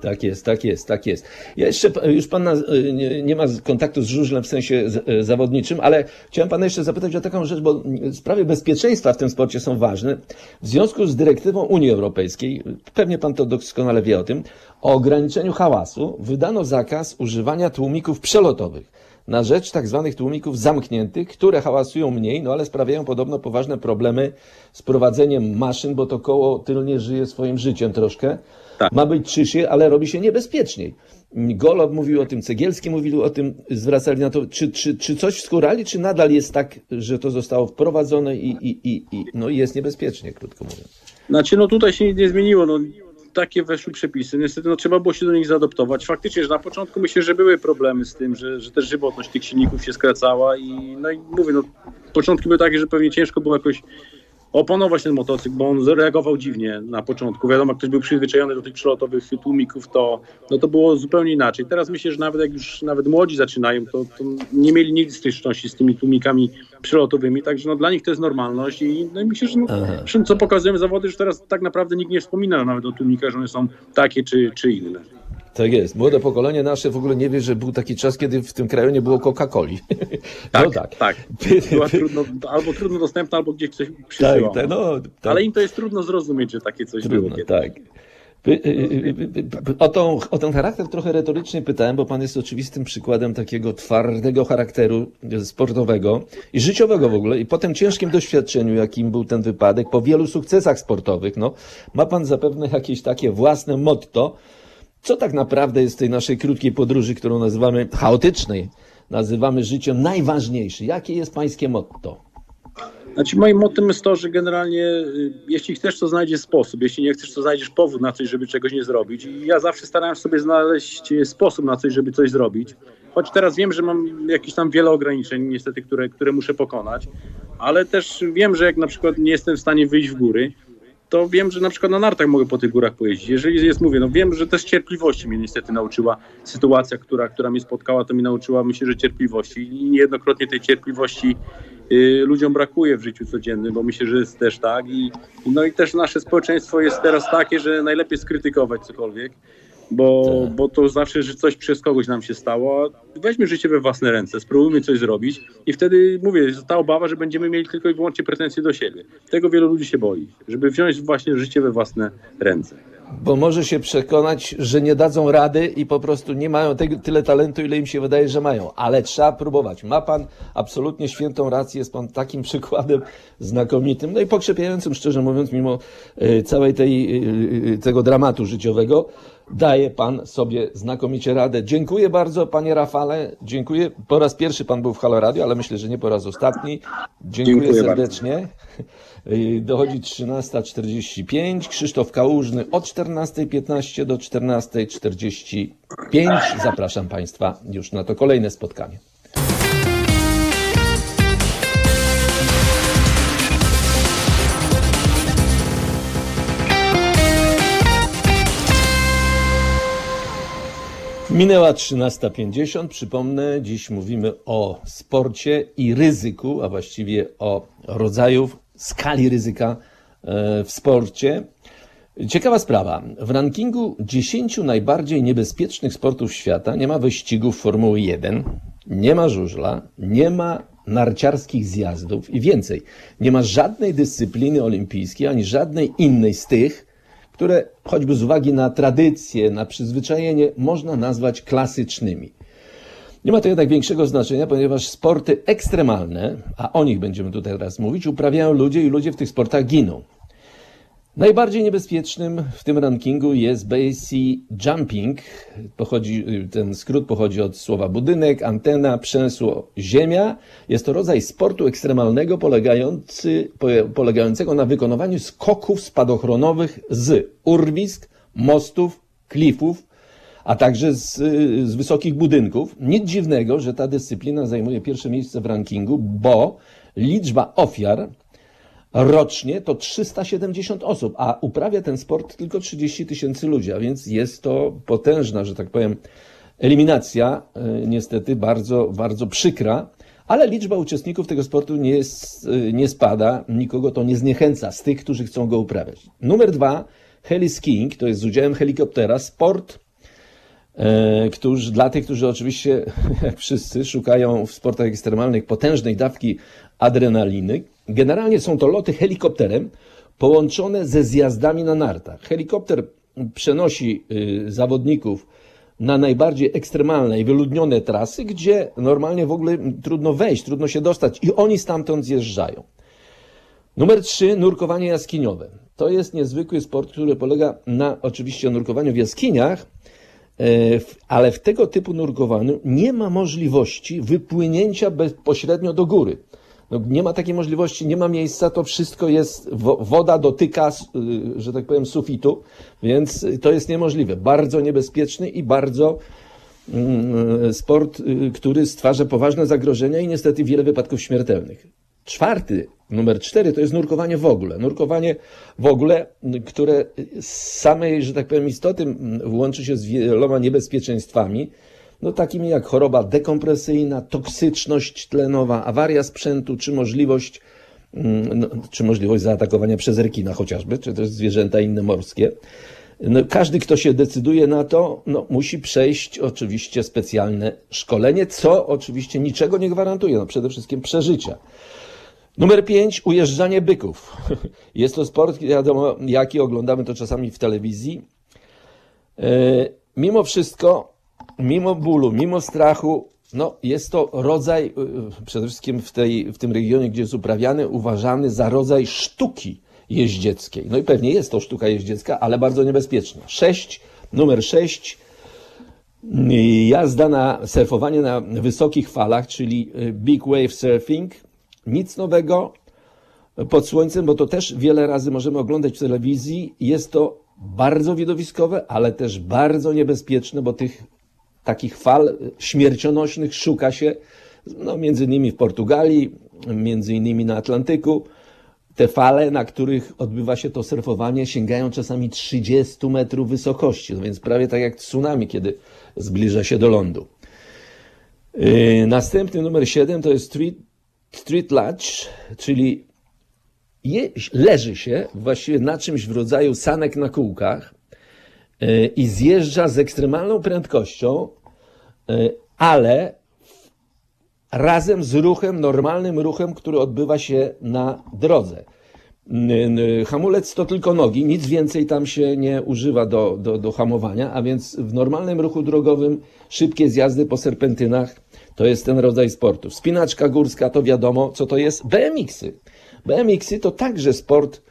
Tak jest, tak jest, tak jest. Ja jeszcze, już pan nie, nie ma kontaktu z żużlem w sensie z, e, zawodniczym, ale chciałem pana jeszcze zapytać o taką rzecz, bo sprawy bezpieczeństwa w tym sporcie są ważne. W związku z dyrektywą Unii Europejskiej, pewnie pan to doskonale wie o tym, o ograniczeniu hałasu wydano zakaz używania tłumików przelotowych na rzecz tak zwanych tłumików zamkniętych, które hałasują mniej, no ale sprawiają podobno poważne problemy z prowadzeniem maszyn, bo to koło tylnie żyje swoim życiem troszkę. Tak. Ma być ciszej, ale robi się niebezpieczniej. Golob mówił o tym, Cegielski mówił o tym, zwracali na to, czy, czy, czy coś wskórali, czy nadal jest tak, że to zostało wprowadzone i, i, i, i no jest niebezpiecznie, krótko mówiąc. Znaczy, no tutaj się nic nie zmieniło. No, takie weszły przepisy. Niestety no, trzeba było się do nich zaadoptować. Faktycznie, że na początku myślę, że były problemy z tym, że, że też żywotność tych silników się skracała i no i mówię, no początki były takie, że pewnie ciężko było jakoś opanować ten motocykl, bo on zareagował dziwnie na początku. Wiadomo, jak ktoś był przyzwyczajony do tych przelotowych tłumików, to, no to było zupełnie inaczej. Teraz myślę, że nawet jak już nawet młodzi zaczynają, to, to nie mieli nigdy styczności z tymi tłumikami przelotowymi, także no dla nich to jest normalność i, no myślę, że no, zresztą co pokazują zawody, że teraz tak naprawdę nikt nie wspomina nawet o tłumikach, że one są takie czy, czy inne. Tak jest. Młode pokolenie nasze w ogóle nie wie, że był taki czas, kiedy w tym kraju nie było Coca-Coli. [laughs] no tak. tak. Była trudno, albo trudno dostępna, albo gdzieś coś Tak, przysyłał. tak, no, tak. Ale im to jest trudno zrozumieć, że takie coś było. Trudno, kiedyś. tak. Y- y- y- O, tą, o ten charakter trochę retorycznie pytałem, bo pan jest oczywistym przykładem takiego twardego charakteru sportowego i życiowego w ogóle, i po tym ciężkim doświadczeniu, jakim był ten wypadek, po wielu sukcesach sportowych, no, ma pan zapewne jakieś takie własne motto. Co tak naprawdę jest w tej naszej krótkiej podróży, którą nazywamy chaotycznej, nazywamy życiem najważniejszy? Jakie jest pańskie motto? Znaczy moim mottem jest to, że generalnie y, jeśli chcesz, to znajdziesz sposób. Jeśli nie chcesz, to znajdziesz powód na coś, żeby czegoś nie zrobić. I ja zawsze starałem się sobie znaleźć sposób na coś, żeby coś zrobić. Choć teraz wiem, że mam jakieś tam wiele ograniczeń, niestety, które, które muszę pokonać, ale też wiem, że jak na przykład nie jestem w stanie wyjść w góry, to wiem, że na przykład na nartach mogę po tych górach pojeździć. Jeżeli jest, mówię, no wiem, że też cierpliwości mnie niestety nauczyła sytuacja, która, która mnie spotkała, to mi nauczyła, myślę, że cierpliwości. I niejednokrotnie tej cierpliwości y, ludziom brakuje w życiu codziennym, bo myślę, że jest też tak. I no i też nasze społeczeństwo jest teraz takie, że najlepiej skrytykować cokolwiek, bo, Tak. bo to zawsze, że coś przez kogoś nam się stało. Weźmy życie we własne ręce, spróbujmy coś zrobić i wtedy, mówię, ta obawa, że będziemy mieli tylko i wyłącznie pretensje do siebie. Tego wielu ludzi się boi, żeby wziąć właśnie życie we własne ręce. Bo może się przekonać, że nie dadzą rady i po prostu nie mają tego, tyle talentu, ile im się wydaje, że mają. Ale trzeba próbować. Ma pan absolutnie świętą rację, jest pan takim [laughs] przykładem znakomitym, no i pokrzepiającym, szczerze mówiąc, mimo e, całej tej, e, e, tego dramatu życiowego. Daje pan sobie znakomicie radę. Dziękuję bardzo, panie Rafale. Dziękuję. Po raz pierwszy pan był w Halo Radio, ale myślę, że nie po raz ostatni. Dziękuję, Dziękuję bardzo. serdecznie. Y, [laughs] Dochodzi 13.45. Krzysztof Kałużny od 14.15 do 14.45. Zapraszam Państwa już na to kolejne spotkanie. Minęła 13.50. Przypomnę, dziś mówimy o sporcie i ryzyku, a właściwie o rodzajów skali ryzyka e, w sporcie. Ciekawa sprawa. W rankingu 10 najbardziej niebezpiecznych sportów świata nie ma wyścigów Formuły 1, nie ma żużla, nie ma narciarskich zjazdów i więcej. Nie ma żadnej dyscypliny olimpijskiej ani żadnej innej z tych, które choćby z uwagi na tradycję, na przyzwyczajenie można nazwać klasycznymi. Nie ma to jednak większego znaczenia, ponieważ sporty ekstremalne, a o nich będziemy tutaj teraz mówić, uprawiają ludzie i ludzie w tych sportach giną. Najbardziej niebezpiecznym w tym rankingu jest base jumping. Pochodzi, ten skrót pochodzi od słowa budynek, antena, przęsło, ziemia. Jest to rodzaj sportu ekstremalnego polegający, po- polegającego na wykonywaniu skoków spadochronowych z urwisk, mostów, klifów, a także z, z wysokich budynków. Nic dziwnego, że ta dyscyplina zajmuje pierwsze miejsce w rankingu, bo liczba ofiar rocznie to 370 osób, a uprawia ten sport tylko 30 tysięcy ludzi, a więc jest to potężna, że tak powiem, eliminacja, y, niestety bardzo, bardzo przykra. Ale liczba uczestników tego sportu nie, y, nie spada, nikogo to nie zniechęca z tych, którzy chcą go uprawiać. Numer dwa, heli skiing, to jest z udziałem helikoptera, sport, e, którzy, dla tych, którzy oczywiście, [laughs] jak wszyscy, szukają w sportach ekstremalnych potężnej dawki adrenaliny. Generalnie są to loty helikopterem połączone ze zjazdami na nartach. Helikopter przenosi y, zawodników na najbardziej ekstremalne i wyludnione trasy, gdzie normalnie w ogóle trudno wejść, trudno się dostać i oni stamtąd zjeżdżają. Numer trzy, nurkowanie jaskiniowe. To jest niezwykły sport, który polega na oczywiście nurkowaniu w jaskiniach, e, ale w tego typu nurkowaniu nie ma możliwości wypłynięcia bezpośrednio do góry. No, nie ma takiej możliwości, nie ma miejsca, to wszystko jest, woda dotyka, y, że tak powiem, sufitu, więc to jest niemożliwe. Bardzo niebezpieczny i bardzo mm, sport, y, który stwarza poważne zagrożenia i niestety wiele wypadków śmiertelnych. Czwarty, numer cztery, to jest nurkowanie w ogóle. Nurkowanie w ogóle, które z samej, że tak powiem, istoty łączy się z wieloma niebezpieczeństwami, no takimi jak choroba dekompresyjna, toksyczność tlenowa, awaria sprzętu, czy możliwość, mm, no, czy możliwość zaatakowania przez rekina chociażby, czy też zwierzęta inne morskie. No, każdy, kto się decyduje na to, no, musi przejść oczywiście specjalne szkolenie, co oczywiście niczego nie gwarantuje, no, przede wszystkim przeżycia. Numer pięć, ujeżdżanie byków. [laughs] Jest to sport, wiadomo, jaki oglądamy to czasami w telewizji. E, mimo wszystko mimo bólu, mimo strachu, no, jest to rodzaj, y, y, przede wszystkim w, tej, w tym regionie, gdzie jest uprawiany, uważany za rodzaj sztuki jeździeckiej. No i pewnie jest to sztuka jeździecka, ale bardzo niebezpieczna. Sześć, numer sześć, jazda na surfowanie na wysokich falach, czyli y, big wave surfing. Nic nowego pod słońcem, bo to też wiele razy możemy oglądać w telewizji. Jest to bardzo widowiskowe, ale też bardzo niebezpieczne, bo tych takich fal śmiercionośnych szuka się no, między innymi w Portugalii, między innymi na Atlantyku. Te fale, na których odbywa się to surfowanie, sięgają czasami 30 metrów wysokości, no więc prawie tak jak tsunami, kiedy zbliża się do lądu. Yy, następny numer 7 to jest street, street latch, czyli je, leży się właściwie na czymś w rodzaju sanek na kółkach yy, i zjeżdża z ekstremalną prędkością ale razem z ruchem, normalnym ruchem, który odbywa się na drodze. Hamulec to tylko nogi, nic więcej tam się nie używa do, do, do hamowania, a więc w normalnym ruchu drogowym szybkie zjazdy po serpentynach to jest ten rodzaj sportu. Spinaczka górska to wiadomo, co to jest. BMX-y. BMX-y to także sport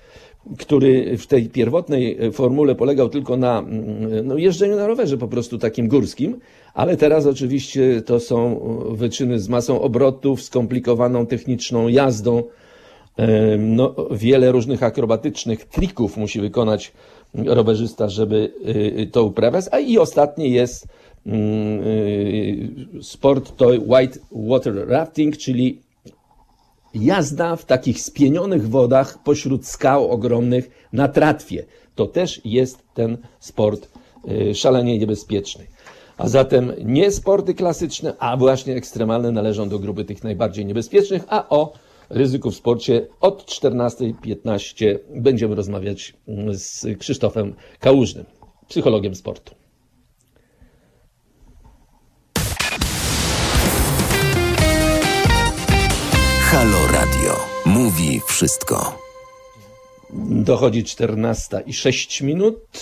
który w tej pierwotnej formule polegał tylko na no, jeżdżeniu na rowerze po prostu takim górskim, ale teraz oczywiście to są wyczyny z masą obrotów, skomplikowaną techniczną jazdą. No, wiele różnych akrobatycznych trików musi wykonać rowerzysta, żeby to uprawiać. A i ostatni jest mm, sport to white water rafting, czyli jazda w takich spienionych wodach pośród skał ogromnych na tratwie. To też jest ten sport y, szalenie niebezpieczny. A zatem nie sporty klasyczne, a właśnie ekstremalne należą do grupy tych najbardziej niebezpiecznych, a o ryzyku w sporcie od 14.15 będziemy rozmawiać mm, z Krzysztofem Kałużnym, psychologiem sportu. Halo Radio. Mówi wszystko. Dochodzi 14 i 6 minut.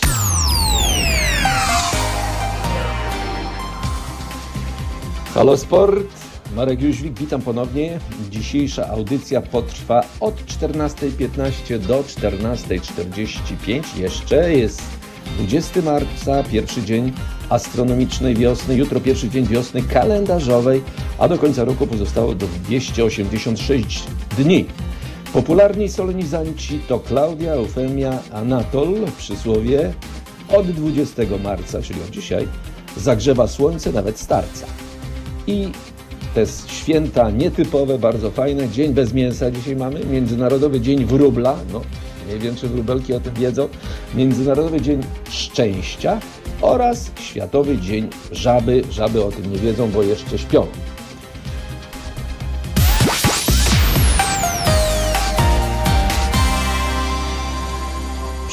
Halo Sport. Marek Jóźwik, witam ponownie. Dzisiejsza audycja potrwa od 14.15 do 14.45. Jeszcze jest 20 marca, pierwszy dzień astronomicznej wiosny, jutro pierwszy dzień wiosny kalendarzowej, a do końca roku pozostało do 286 dni. Popularni solenizanci to Klaudia, Eufemia, Anatol, przysłowie od 20 marca, czyli od dzisiaj, zagrzewa słońce nawet starca. I te święta nietypowe, bardzo fajne. Dzień bez mięsa dzisiaj mamy. Międzynarodowy Dzień Wróbla. No, nie wiem, czy wróbelki o tym wiedzą. Międzynarodowy Dzień Szczęścia oraz Światowy Dzień Żaby. Żaby o tym nie wiedzą, bo jeszcze śpią.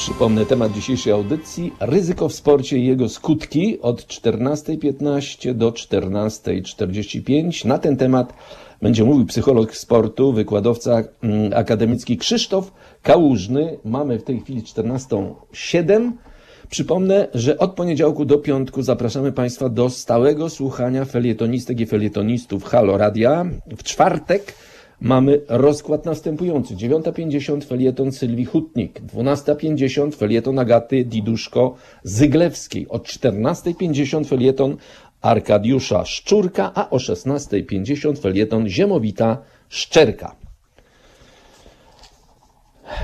Przypomnę temat dzisiejszej audycji: ryzyko w sporcie i jego skutki od 14.15 do 14.45. Na ten temat będzie mówił psycholog sportu, wykładowca mm, akademicki Krzysztof Kałużny. Mamy w tej chwili 14.07. Przypomnę, że od poniedziałku do piątku zapraszamy Państwa do stałego słuchania felietonistek i felietonistów Halo Radia. W czwartek mamy rozkład następujący. 9.50 felieton Sylwii Hutnik, 12.50 felieton Agaty Diduszko-Zyglewskiej, od 14.50 felieton Arkadiusza Szczurka, a o 16.50 felieton Ziemowita Szczerka.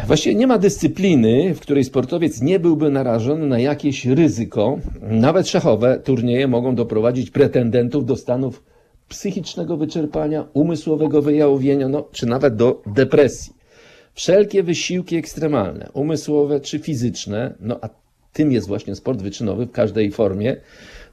Właściwie nie ma dyscypliny, w której sportowiec nie byłby narażony na jakieś ryzyko. Nawet szachowe turnieje mogą doprowadzić pretendentów do stanów psychicznego wyczerpania, umysłowego wyjałowienia, no, czy nawet do depresji. Wszelkie wysiłki ekstremalne, umysłowe czy fizyczne, no a tym jest właśnie sport wyczynowy w każdej formie,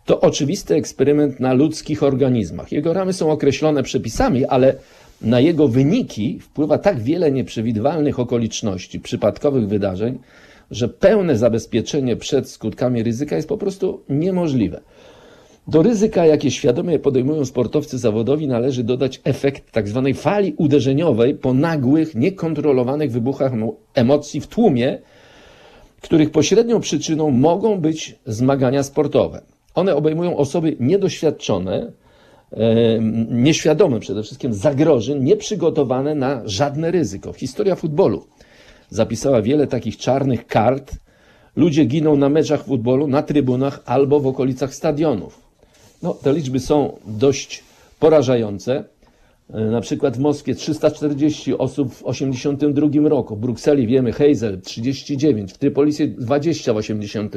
to oczywisty eksperyment na ludzkich organizmach. Jego ramy są określone przepisami, ale na jego wyniki wpływa tak wiele nieprzewidywalnych okoliczności, przypadkowych wydarzeń, że pełne zabezpieczenie przed skutkami ryzyka jest po prostu niemożliwe. Do ryzyka, jakie świadomie podejmują sportowcy zawodowi, należy dodać efekt tzw. Tak fali uderzeniowej po nagłych, niekontrolowanych wybuchach emocji w tłumie, których pośrednią przyczyną mogą być zmagania sportowe. One obejmują osoby niedoświadczone, nieświadome przede wszystkim zagrożeń, nieprzygotowane na żadne ryzyko. Historia futbolu zapisała wiele takich czarnych kart. Ludzie giną na meczach futbolu, na trybunach albo w okolicach stadionów. No, te liczby są dość porażające. E, na przykład w Moskwie 340 osób w 82 roku, w Brukseli wiemy Heysel 39, w Trypolisie 20 w 80,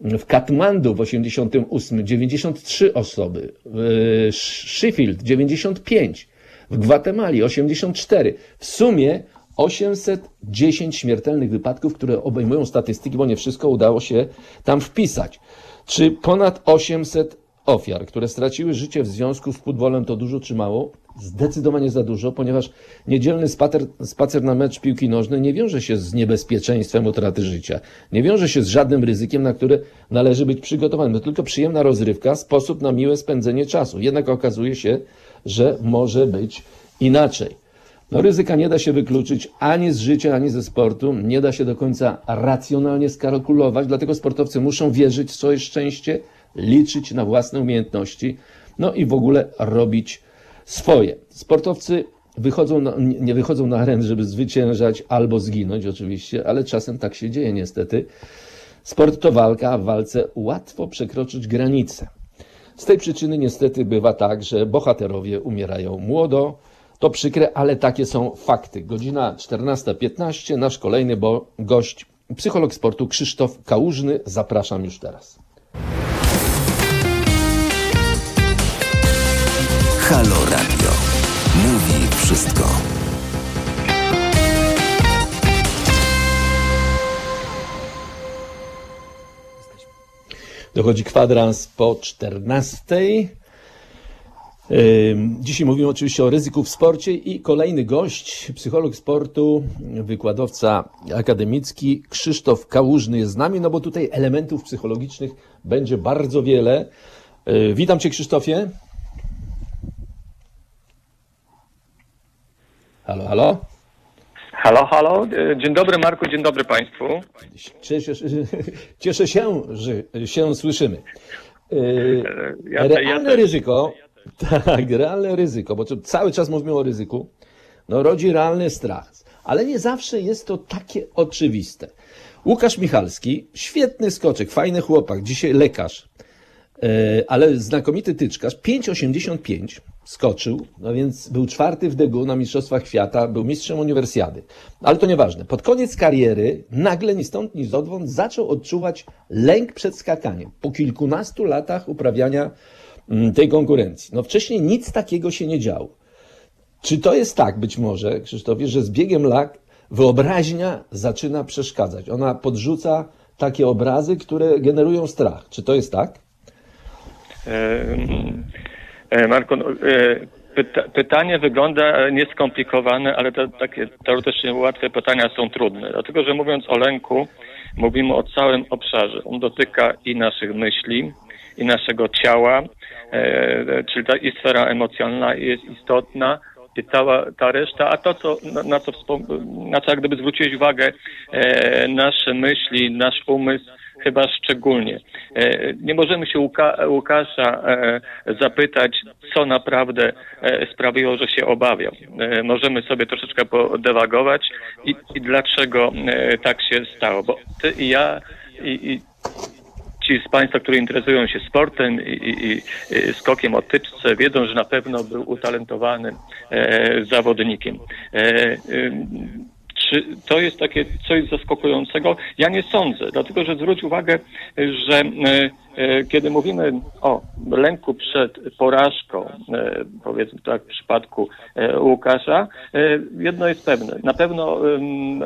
w Katmandu w 88 93 osoby, w Sheffield 95, w Gwatemali 84. W sumie 810 śmiertelnych wypadków, które obejmują statystyki, bo nie wszystko udało się tam wpisać. Czy ponad 800 ofiar, które straciły życie w związku z futbolem, to dużo czy mało? Zdecydowanie za dużo, ponieważ niedzielny spacer, spacer na mecz piłki nożnej nie wiąże się z niebezpieczeństwem utraty życia. Nie wiąże się z żadnym ryzykiem, na które należy być przygotowanym. To tylko przyjemna rozrywka, sposób na miłe spędzenie czasu. Jednak okazuje się, że może być inaczej. No, ryzyka nie da się wykluczyć ani z życia, ani ze sportu. Nie da się do końca racjonalnie skalkulować, dlatego sportowcy muszą wierzyć w swoje szczęście, liczyć na własne umiejętności, no i w ogóle robić swoje. Sportowcy wychodzą na, nie wychodzą na arenę, żeby zwyciężać albo zginąć oczywiście, ale czasem tak się dzieje niestety. Sport to walka, a w walce łatwo przekroczyć granice. Z tej przyczyny niestety bywa tak, że bohaterowie umierają młodo. To przykre, ale takie są fakty. Godzina 14.15, nasz kolejny bo gość, psycholog sportu Krzysztof Kałużny. Zapraszam już teraz. Halo Radio. Mówi wszystko. Dochodzi kwadrans po 14. Dzisiaj mówimy oczywiście o ryzyku w sporcie i kolejny gość, psycholog sportu, wykładowca akademicki Krzysztof Kałużny jest z nami, no bo tutaj elementów psychologicznych będzie bardzo wiele. Witam Cię Krzysztofie. Halo, halo? Halo, halo. Dzień dobry Marku, dzień dobry Państwu. Cieszę, [laughs] cieszę się, że się słyszymy. Ja, realne ryzyko, [laughs] tak, realne ryzyko, bo cały czas mówimy o ryzyku, no rodzi realny strach, ale nie zawsze jest to takie oczywiste. Łukasz Michalski, świetny skoczek, fajny chłopak, dzisiaj lekarz, E, ale znakomity tyczkarz, 5,85 skoczył, no więc był czwarty w degu na Mistrzostwach Świata, był mistrzem uniwersjady. Ale to nieważne. Pod koniec kariery nagle ni stąd, ni zodwąd zaczął odczuwać lęk przed skakaniem. Po kilkunastu latach uprawiania mm, tej konkurencji. No wcześniej nic takiego się nie działo. Czy to jest tak być może, Krzysztofie, że z biegiem lat wyobraźnia zaczyna przeszkadzać? Ona podrzuca takie obrazy, które generują strach. Czy to jest tak? E, Marku, no, e, pyta, pytanie wygląda nieskomplikowane, ale te takie teoretycznie łatwe pytania są trudne. Dlatego, że mówiąc o lęku, mówimy o całym obszarze. On dotyka i naszych myśli, i naszego ciała, e, czyli ta i sfera emocjonalna jest istotna, i cała ta reszta, a to, co, na, na co, na co jak gdyby zwróciłeś uwagę, e, nasze myśli, nasz umysł, chyba szczególnie. E, nie możemy się Łuka, Łukasza e, zapytać, co naprawdę e, sprawiło, że się obawiał. Możemy sobie troszeczkę podewagować i, i dlaczego tak się stało. Bo ty i ja i, i ci z Państwa, którzy interesują się sportem i, i, i skokiem o tyczce, wiedzą, że na pewno był utalentowanym e, zawodnikiem. E, czy to jest takie coś zaskakującego? Ja nie sądzę, dlatego że zwróć uwagę, że e, kiedy mówimy o lęku przed porażką, e, powiedzmy tak w przypadku Łukasza, jedno jest pewne. Na pewno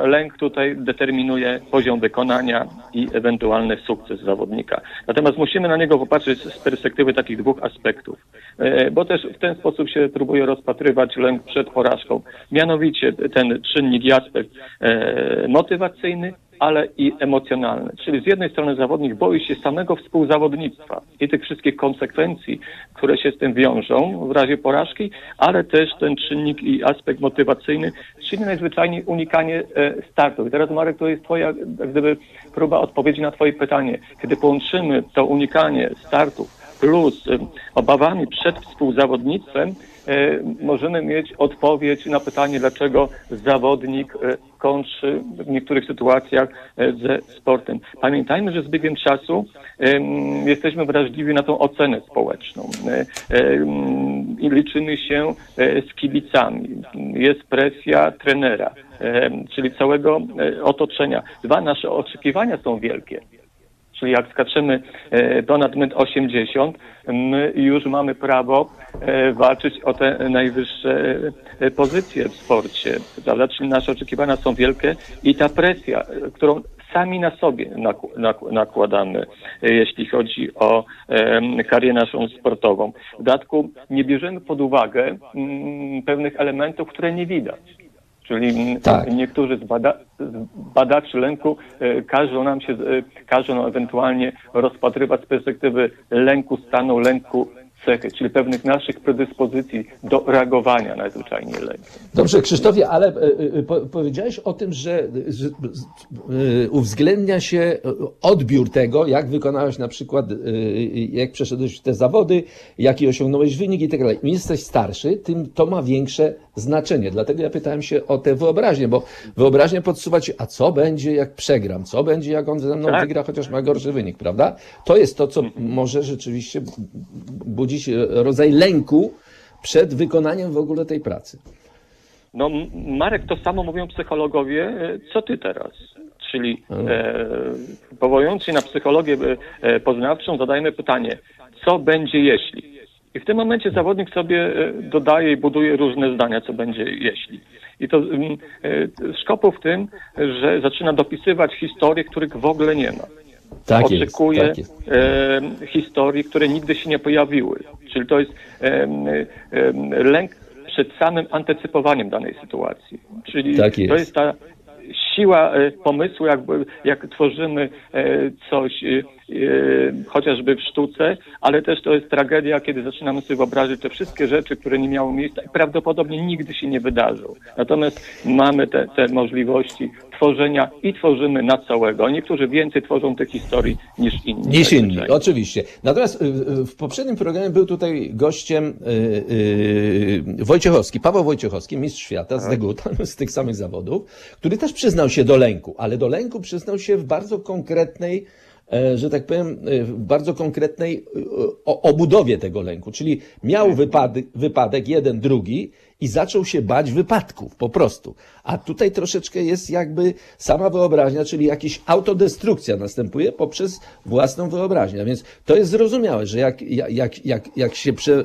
lęk tutaj determinuje poziom wykonania i ewentualny sukces zawodnika. Natomiast musimy na niego popatrzeć z perspektywy takich dwóch aspektów, bo też w ten sposób się próbuje rozpatrywać lęk przed porażką. Mianowicie ten czynnik i aspekt e, motywacyjny, ale i emocjonalny. Czyli z jednej strony zawodnik boi się samego współzawodnictwa i tych wszystkich konsekwencji, które się z tym wiążą w razie porażki, ale też ten czynnik i aspekt motywacyjny, czyli najzwyczajniej unikanie e, startów. I teraz Marek, to jest twoja gdyby próba odpowiedzi na twoje pytanie. Kiedy połączymy to unikanie startów plus e, obawami przed współzawodnictwem, możemy mieć odpowiedź na pytanie, dlaczego zawodnik e, kończy w niektórych sytuacjach e, ze sportem. Pamiętajmy, że z biegiem czasu jesteśmy wrażliwi na tą ocenę społeczną i liczymy się z kibicami. Jest presja trenera, czyli całego otoczenia. Dwa, nasze oczekiwania są wielkie. Czyli jak skaczemy ponad 1,80 m, my już mamy prawo E, walczyć o te najwyższe e, pozycje w sporcie, prawda? Czyli nasze oczekiwania są wielkie i ta presja, którą sami na sobie nakładamy, e, jeśli chodzi o karierę naszą sportową. W dodatku nie bierzemy pod uwagę mm, pewnych elementów, które nie widać. Czyli tak. niektórzy z, bada z badaczy lęku każą nam się, każą ewentualnie rozpatrywać z perspektywy lęku stanu, lęku cechy, czyli pewnych naszych predyspozycji do reagowania na zwyczajnie lęk. Dobrze, Krzysztofie, ale e, e, po, powiedziałeś o tym, że, że e, uwzględnia się odbiór tego, jak wykonałeś na przykład, jak przeszedłeś te zawody, jaki osiągnąłeś wynik i tak dalej. Im jesteś starszy, tym to ma większe znaczenie. Dlatego ja pytałem się o tę wyobraźnię, bo wyobraźnię podsuwać, a co będzie, jak przegram, co będzie, jak on ze mną tak. wygra, chociaż ma gorszy wynik, prawda? To jest to, co może rzeczywiście budzić rodzaj lęku przed wykonaniem w ogóle tej pracy. No, Marek, to samo mówią psychologowie, e, co ty teraz. Czyli e, powołując się na psychologię e, poznawczą, zadajmy pytanie, co będzie jeśli? I w tym momencie zawodnik sobie e, dodaje i buduje różne zdania, co będzie jeśli. I to mm, e, szkopu w tym, że zaczyna dopisywać historie, których w ogóle nie ma. Tak Oczekuje jest, tak jest. E, historii, które nigdy się nie pojawiły. Czyli to jest e, e, lęk przed samym antycypowaniem danej sytuacji. Czyli tak jest. to jest ta siła e, pomysłu, jak, jak tworzymy coś chociażby w sztuce, ale też to jest tragedia, kiedy zaczynamy sobie wyobrazić te wszystkie rzeczy, które nie miały miejsca i prawdopodobnie nigdy się nie wydarzą. Natomiast mamy te, te możliwości tworzenia i tworzymy na całego. Niektórzy więcej tworzą tych historii niż inni. Niż inni, oczywiście. Natomiast y, y, w poprzednim programie był tutaj gościem yy, Wojciechowski, Paweł Wojciechowski, mistrz świata z tak. Deguta, [laughs] z tych samych zawodów, który też przyznał się do lęku, ale do lęku przyznał się w bardzo konkretnej e, że tak powiem, e, bardzo konkretnej e, obudowie tego lęku. Czyli miał wypadek, wypadek jeden, drugi i zaczął się bać wypadków po prostu. A tutaj troszeczkę jest jakby sama wyobraźnia, czyli jakaś autodestrukcja następuje poprzez własną wyobraźnię. A więc to jest zrozumiałe, że jak, jak, jak, jak się prze,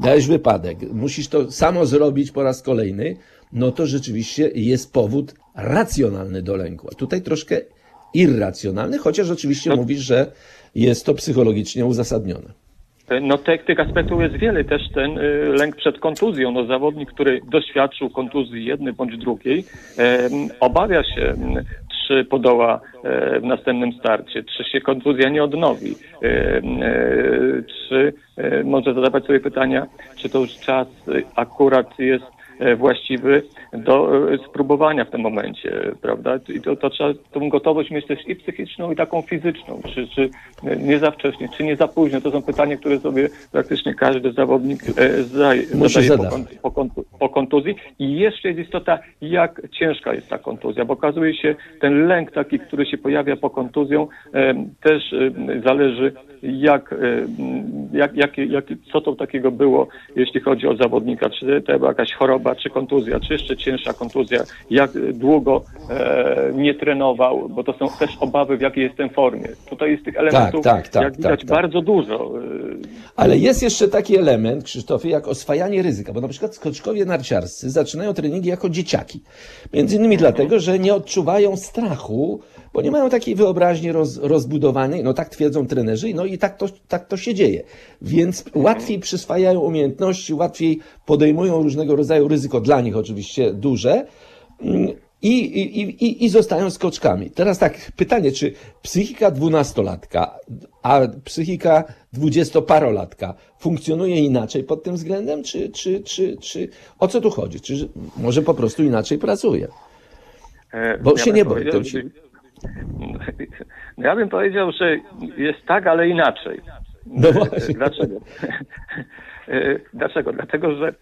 miałeś wypadek, musisz to samo zrobić po raz kolejny, no to rzeczywiście jest powód racjonalny do lęku. A tutaj troszkę irracjonalny, chociaż oczywiście No. mówisz, że jest to psychologicznie uzasadnione. No tych, tych aspektów jest wiele. Też ten y, lęk przed kontuzją. No zawodnik, który doświadczył kontuzji jednej bądź drugiej, obawia się, czy podoła e, w następnym starcie, czy się kontuzja nie odnowi, e, czy e, może zadawać sobie pytania, czy to już czas akurat jest e, właściwy do e, spróbowania w tym momencie, prawda? I to, to trzeba tą gotowość mieć też i psychiczną, i taką fizyczną. Czy, czy e, nie za wcześnie, czy nie za późno? To są pytania, które sobie praktycznie każdy zawodnik e, zdaje, Musi zadaje po, zadawać. kon- po, po kontuzji. I jeszcze jest istota, jak ciężka jest ta kontuzja, bo okazuje się, ten lęk taki, który się pojawia po kontuzją, e, też e, zależy, jak, e, jak, jak, jak, co to takiego było, jeśli chodzi o zawodnika, czy to była jakaś choroba, czy kontuzja, czy jeszcze cięższa kontuzja, jak długo e, nie trenował, bo to są też obawy, w jakiej jestem formie. Tutaj jest tych elementów, tak, tak, jak tak, widać, tak. bardzo dużo. E, Ale jest jeszcze taki element, Krzysztofie, jak oswajanie ryzyka, bo na przykład skoczkowie narciarscy zaczynają treningi jako dzieciaki. Między innymi dlatego, że nie odczuwają strachu, bo nie mają takiej wyobraźni roz, rozbudowanej, no tak twierdzą trenerzy, no i tak to, tak to się dzieje. Więc łatwiej przyswajają umiejętności, łatwiej podejmują różnego rodzaju ryzyko, dla nich oczywiście duże, mm, i, i, i, i zostają skoczkami. Teraz tak, pytanie, czy psychika dwunastolatka, a psychika dwudziestoparolatka funkcjonuje inaczej pod tym względem, czy, czy, czy, czy o co tu chodzi? Czy że może po prostu inaczej pracuje? E, Bo się bym nie to się- [laughs] ja bym powiedział, że jest tak, ale inaczej. No. [laughs] Dlaczego? [laughs] E, Dlaczego? Dlatego, że e,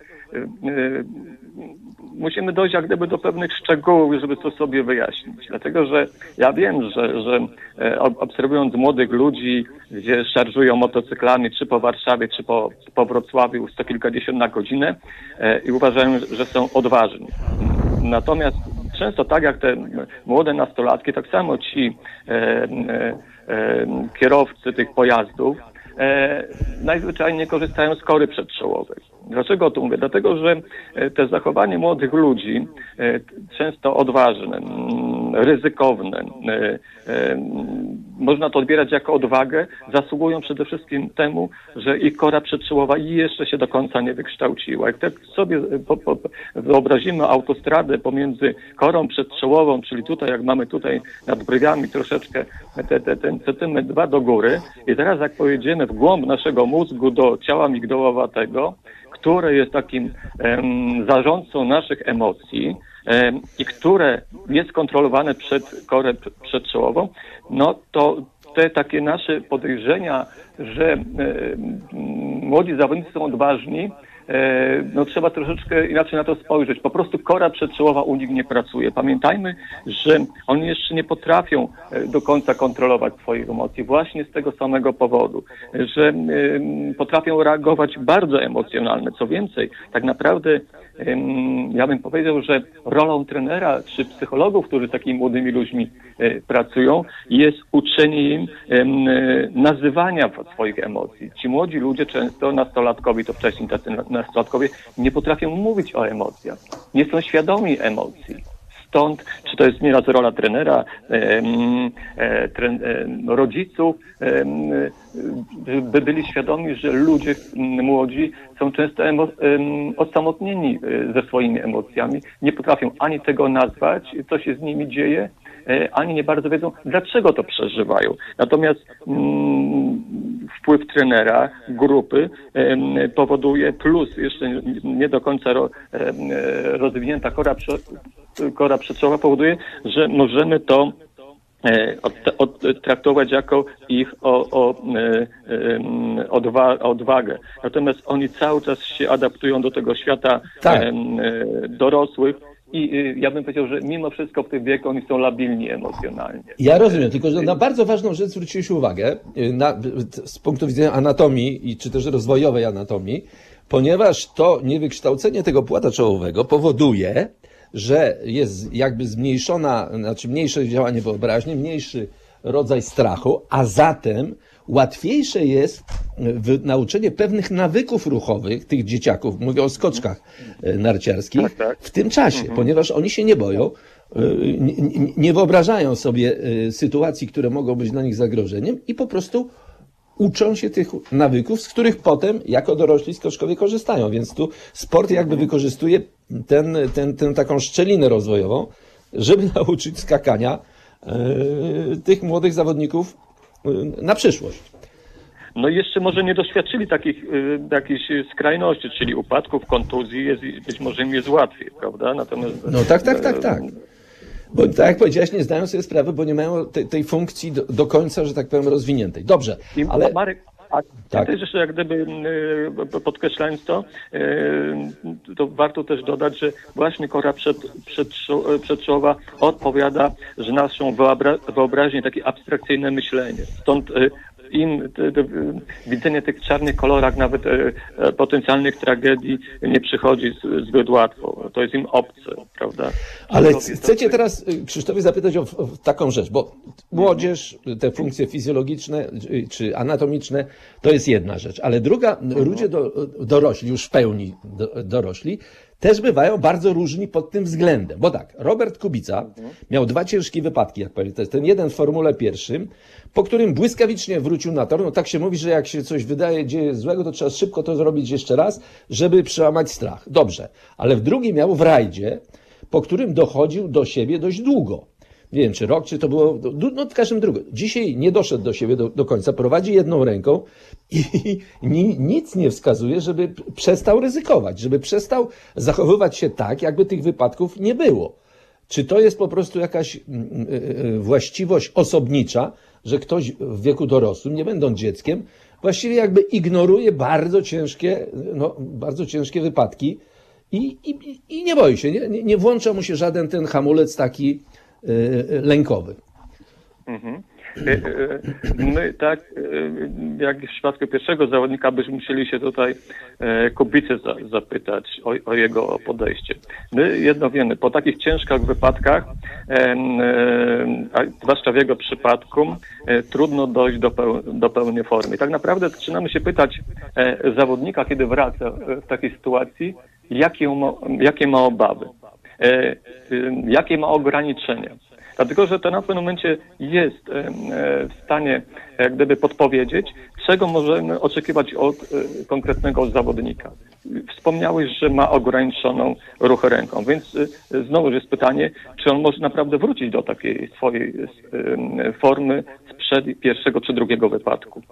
musimy dojść jak gdyby do pewnych szczegółów, żeby to sobie wyjaśnić. Dlatego, że ja wiem, że, że e, ob- obserwując młodych ludzi, gdzie szarżują motocyklami, czy po Warszawie, czy po, po Wrocławiu, sto kilkadziesiąt na godzinę i uważają, że są odważni. Natomiast często tak jak te młode nastolatki, tak samo ci e, e, e, kierowcy tych pojazdów e, najzwyczajniej korzystają z kory przedczołowej. Dlaczego o tym mówię? Dlatego, że e, te zachowanie młodych ludzi, e, często odważne, ryzykowne, e, można to odbierać jako odwagę, zasługują przede wszystkim temu, że ich kora przedczołowa jeszcze się do końca nie wykształciła. Jak tak sobie wyobrazimy autostradę pomiędzy korą przedczołową, czyli tutaj, jak mamy tutaj nad brywiami troszeczkę te, te, ten dwa do góry i teraz jak pojedziemy w głąb naszego mózgu do ciała migdałowatego, które jest takim em, zarządcą naszych emocji em, i które jest kontrolowane przez korę przedczołową, no to te takie nasze podejrzenia, że em, młodzi zawodnicy są odważni, no trzeba troszeczkę inaczej na to spojrzeć. Po prostu kora przedczołowa u nich nie pracuje. Pamiętajmy, że oni jeszcze nie potrafią e, do końca kontrolować swoich emocji właśnie z tego samego powodu, że potrafią reagować bardzo emocjonalnie. Co więcej, tak naprawdę ja bym powiedział, że rolą trenera czy psychologów, którzy z takimi młodymi ludźmi e, pracują, jest uczenie im nazywania swoich emocji. Ci młodzi ludzie często, nastolatkowie, to wcześniej tacy na- nastolatkowie, nie potrafią mówić o emocjach. Nie są świadomi emocji. Stąd, czy to jest nieraz rola trenera, e, rodziców, by byli świadomi, że ludzie młodzi są często osamotnieni e, ze swoimi emocjami, nie potrafią ani tego nazwać, co się z nimi dzieje, e, ani nie bardzo wiedzą, dlaczego to przeżywają. Natomiast mm, wpływ trenera, grupy powoduje, plus jeszcze nie- do końca ro, rozwinięta kora, kora przedczołowa powoduje, że możemy to e, traktować jako ich o, o, e, odwa, odwagę. Natomiast oni cały czas się adaptują do tego świata Tak. e, dorosłych i ja bym powiedział, że mimo wszystko w tym wieku oni są labilni emocjonalnie. Ja rozumiem, tylko że na bardzo ważną rzecz zwróciłeś uwagę y, na, z punktu widzenia anatomii i czy też rozwojowej anatomii, ponieważ to niewykształcenie tego płata czołowego powoduje, że jest jakby zmniejszona, znaczy mniejsze działanie wyobraźni, mniejszy rodzaj strachu, a zatem łatwiejsze jest w nauczenie pewnych nawyków ruchowych tych dzieciaków, mówię o skoczkach e, narciarskich, Tak, tak. w tym czasie, ponieważ oni się nie boją, e, nie, wyobrażają sobie e, sytuacji, które mogą być dla nich zagrożeniem i po prostu uczą się tych nawyków, z których potem jako dorośli skoczkowie korzystają. Więc tu sport jakby wykorzystuje ten, ten, tę taką szczelinę rozwojową, żeby [laughs] nauczyć skakania e, tych młodych zawodników e, na przyszłość. No i jeszcze może nie doświadczyli takich y, skrajności, czyli upadków, kontuzji, jest, być może im jest łatwiej, prawda? Natomiast No tak, tak, tak, tak. Bo tak jak powiedziałeś, nie zdają sobie sprawy, bo nie mają tej, tej funkcji do, do końca, że tak powiem, rozwiniętej. Dobrze, I ale Marek, a Tak. też jeszcze jak gdyby y, podkreślając to, y, to warto też dodać, że właśnie kora przed, przedszo- przedczołowa odpowiada, że naszą wyobra- wyobraźnię, takie abstrakcyjne myślenie. Stąd y, im widzenie tych czarnych kolorach, nawet y, y, potencjalnych tragedii nie przychodzi z- zbyt łatwo. To jest im obce, prawda? Ale To c- jest chcę cię obce. teraz, y, Krzysztofie, zapytać o, o taką rzecz, bo młodzież, te funkcje fizjologiczne czy- czy anatomiczne, to jest jedna rzecz, ale druga, ludzie do, dorośli, już w pełni do, dorośli, też bywają bardzo różni pod tym względem. Bo tak, Robert Kubica miał dwa ciężkie wypadki, jak pamiętasz. Ten jeden w Formule pierwszym, po którym błyskawicznie wrócił na tor. No tak się mówi, że jak się coś wydaje, dzieje złego, to trzeba szybko to zrobić jeszcze raz, żeby przełamać strach. Dobrze, ale w drugim miał w rajdzie, po którym dochodził do siebie dość długo. Nie wiem, czy rok, czy to było, no no, w każdym drugim. Dzisiaj nie doszedł do siebie do, do końca, prowadzi jedną ręką i, ni, nic nie wskazuje, żeby przestał ryzykować, żeby przestał zachowywać się tak, jakby tych wypadków nie było. Czy to jest po prostu jakaś mm, y, y, właściwość osobnicza, że ktoś w wieku dorosłym, nie będąc dzieckiem, właściwie jakby ignoruje bardzo ciężkie, no, bardzo ciężkie wypadki i, i, i nie boi się, nie, nie, włącza mu się żaden ten hamulec taki lękowy. E, e, My tak, jak w przypadku pierwszego zawodnika, byśmy musieli się tutaj e, Kubicy za, zapytać o, o jego podejście. My jedno wiemy, po takich ciężkich wypadkach, e, e, zwłaszcza w jego przypadku, trudno dojść do, peł, do pełnej formy. Tak naprawdę zaczynamy się pytać zawodnika, kiedy wraca w takiej sytuacji, jakie ma, jakie ma obawy, jakie ma ograniczenia. Dlatego, że to na pewnym momencie jest e, w stanie jak gdyby podpowiedzieć, czego możemy oczekiwać od e, konkretnego zawodnika. Wspomniałeś, że ma ograniczoną ruch ręką, więc e, znowu jest pytanie, czy on może naprawdę wrócić do takiej swojej em, formy sprzed pierwszego czy drugiego wypadku.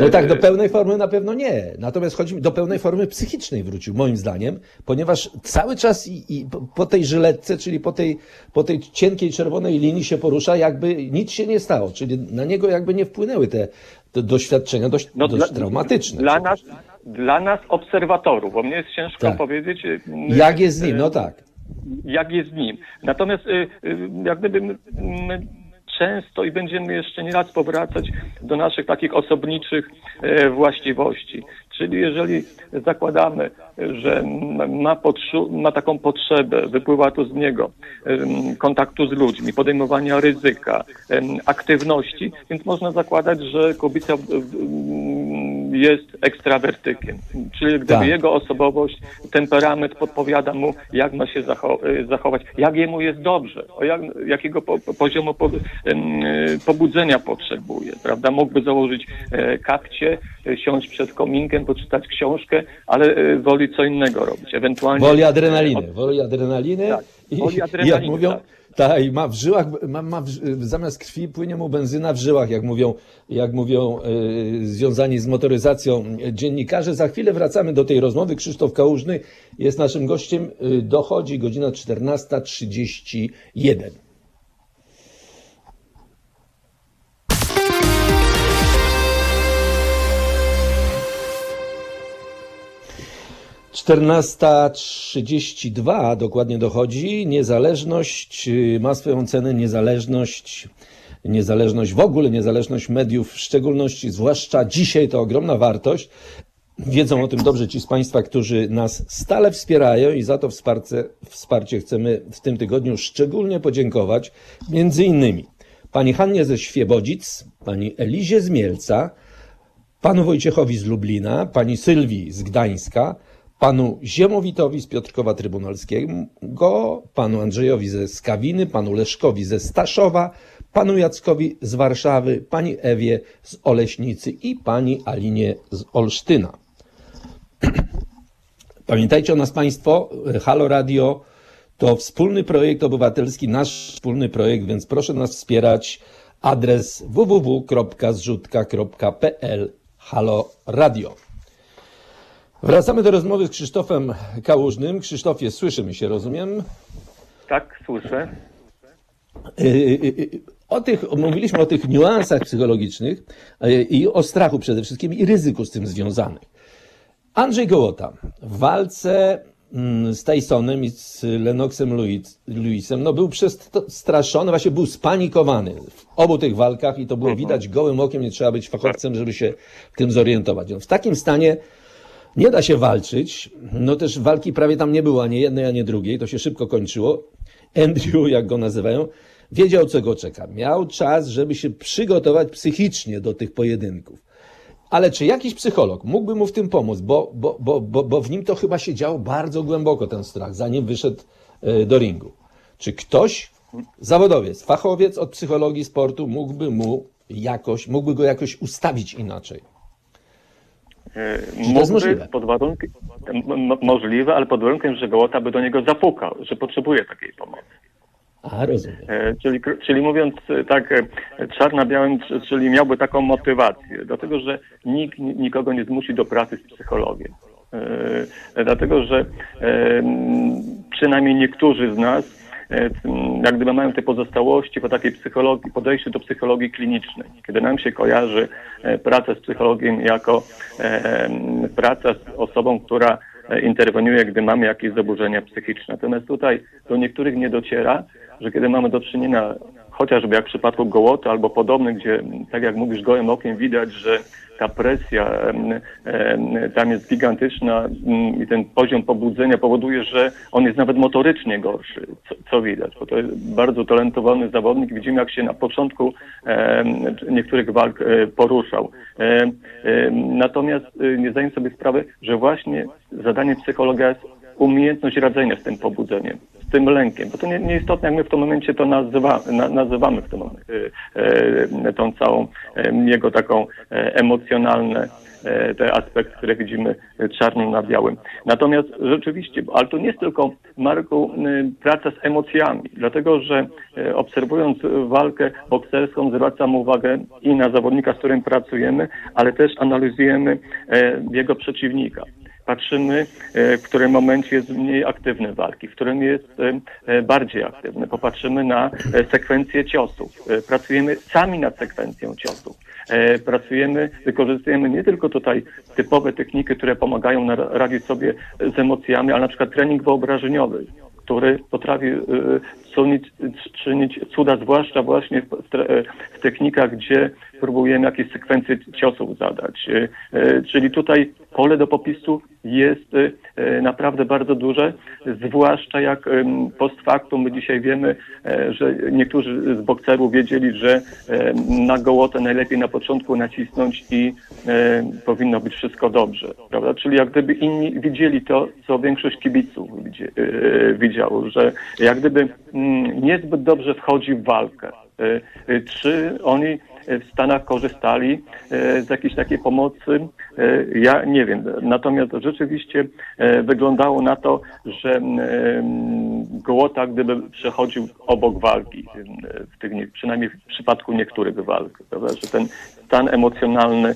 No tak, do pełnej formy na pewno nie. Natomiast chodzi mi, do pełnej formy psychicznej wrócił, moim zdaniem, ponieważ cały czas i, i po- po tej żyletce, czyli po tej, po tej cienkiej czerwonej linii się porusza, jakby nic się nie stało. Czyli na niego jakby nie wpłynęły te, te doświadczenia dość, No, dość dla- traumatyczne. Dla nas, dla nas obserwatorów, bo mnie jest ciężko Tak. powiedzieć. e, Jak jest z nim? No tak. jak jest z nim. Natomiast y, y, jak gdyby często i będziemy jeszcze nie raz powracać do naszych takich osobniczych e, właściwości. Czyli jeżeli zakładamy, że ma, ma taką potrzebę, wypływa to z niego, kontaktu z ludźmi, podejmowania ryzyka, aktywności, więc można zakładać, że kobieta jest ekstrawertykiem. Czyli gdyby Tak. jego osobowość, temperament podpowiada mu, jak ma się zacho- y, zachować, jak jemu jest dobrze, o jak, jakiego po, po- poziomu po, y, pobudzenia potrzebuje, prawda? Mógłby założyć e, kapcie, e, siąść przed kominkiem, poczytać książkę, ale e, woli co innego robić. Ewentualnie Woli adrenaliny, woli adrenaliny Tak, i, i jak mówią, tak. tak, i ma w żyłach, ma, ma w, zamiast krwi płynie mu benzyna w żyłach, jak mówią, jak mówią e, związani z motoryzacją dziennikarze. Za chwilę wracamy do tej rozmowy. Krzysztof Kałużny jest naszym gościem. E, Dochodzi godzina 14.31. 14.32 dokładnie dochodzi. Niezależność y, ma swoją cenę, niezależność, niezależność w ogóle, niezależność mediów w szczególności, zwłaszcza dzisiaj to ogromna wartość. Wiedzą o tym dobrze ci z Państwa, którzy nas stale wspierają i za to wsparcie, wsparcie chcemy w tym tygodniu szczególnie podziękować. Między innymi pani Hannie ze Świebodzic, pani Elizie z Mielca, panu Wojciechowi z Lublina, pani Sylwii z Gdańska, panu Ziemowitowi z Piotrkowa Trybunalskiego, panu Andrzejowi ze Skawiny, panu Leszkowi ze Staszowa, panu Jackowi z Warszawy, pani Ewie z Oleśnicy i pani Alinie z Olsztyna. [clears throat] Pamiętajcie o nas Państwo, Halo Radio to wspólny projekt obywatelski, nasz wspólny projekt, więc proszę nas wspierać. Adres www.zrzutka.pl Halo Radio. Wracamy do rozmowy z Krzysztofem Kałużnym. Krzysztofie, słyszymy się, rozumiem? Tak, słyszę. Y, y, y, o tych, mówiliśmy o tych niuansach psychologicznych i o strachu przede wszystkim i ryzyku z tym związanych. Andrzej Gołota w walce mm, z Tysonem i z Lennoxem Lewisem, no był przestraszony, właśnie był spanikowany w obu tych walkach i to było widać gołym okiem, nie trzeba być fachowcem, żeby się w tym zorientować. No, w takim stanie nie da się walczyć, no też walki prawie tam nie było, ani jednej, ani drugiej, to się szybko kończyło. Andrew, jak go nazywają, wiedział, co go czeka. Miał czas, żeby się przygotować psychicznie do tych pojedynków. Ale czy jakiś psycholog mógłby mu w tym pomóc? Bo, bo, bo, bo, bo w nim to chyba się działo bardzo głęboko, ten strach, zanim wyszedł e, do ringu. Czy ktoś, zawodowiec, fachowiec od psychologii sportu, mógłby mu jakoś, mógłby go jakoś ustawić inaczej? E, jest możliwe? Pod warunkiem, możliwe, ale pod warunkiem, że Gołota by do niego zapukał, że potrzebuje takiej pomocy. A, rozumiem. E, czyli, czyli mówiąc e, tak czar na białym, czyli miałby taką motywację, dlatego że nikt nikogo nie zmusi do pracy z psychologiem. Dlatego, że przynajmniej niektórzy z nas E, jak gdyby mają te pozostałości po takiej psychologii, podejściu do psychologii klinicznej. Kiedy nam się kojarzy e, praca z psychologiem jako e, praca z osobą, która interweniuje, gdy mamy jakieś zaburzenia psychiczne. Natomiast tutaj do niektórych nie dociera, że kiedy mamy do czynienia chociażby jak w przypadku Gołoty albo podobnych, gdzie tak jak mówisz gołym okiem widać, że ta presja tam jest gigantyczna mm, i ten poziom pobudzenia powoduje, że on jest nawet motorycznie gorszy, co, co widać, bo to jest bardzo talentowany zawodnik. Widzimy, jak się na początku niektórych walk e, poruszał. Natomiast e, nie zdaję sobie sprawy, że właśnie zadanie psychologa jest umiejętność radzenia z tym pobudzeniem z tym lękiem, bo to nie, nie istotne, jak my w tym momencie to nazywa, na, nazywamy w tym momencie, e, tą całą e, jego taką e, emocjonalne e, te aspekty, które widzimy czarno na białym. Natomiast rzeczywiście, ale to nie jest tylko, Marku, praca z emocjami, dlatego że obserwując walkę bokserską zwracam uwagę i na zawodnika, z którym pracujemy, ale też analizujemy jego przeciwnika patrzymy, e, w którym momencie jest mniej aktywny walki, w którym jest e, e, bardziej aktywny. Popatrzymy na sekwencję ciosów. Pracujemy sami nad sekwencją ciosów. Pracujemy, wykorzystujemy nie tylko tutaj typowe techniki, które pomagają radzić sobie z emocjami, ale na przykład trening wyobrażeniowy który potrafi czynić, czynić cuda, zwłaszcza właśnie w, technikach, gdzie próbujemy jakieś sekwencje ciosów zadać. Czyli tutaj pole do popisu jest e, naprawdę bardzo duże, zwłaszcza jak post factum my dzisiaj wiemy, e, że niektórzy z bokserów wiedzieli, że na gołotę najlepiej na początku nacisnąć i e, powinno być wszystko dobrze, prawda? Czyli jak gdyby inni widzieli to, co większość kibiców widziało, że jak gdyby niezbyt dobrze wchodzi w walkę. Czy oni w Stanach korzystali e, z jakiejś takiej pomocy. E, ja nie wiem. Natomiast rzeczywiście e, wyglądało na to, że Gołota gdyby przechodził obok walki, w tych, przynajmniej w przypadku niektórych walk, prawda? że ten stan emocjonalny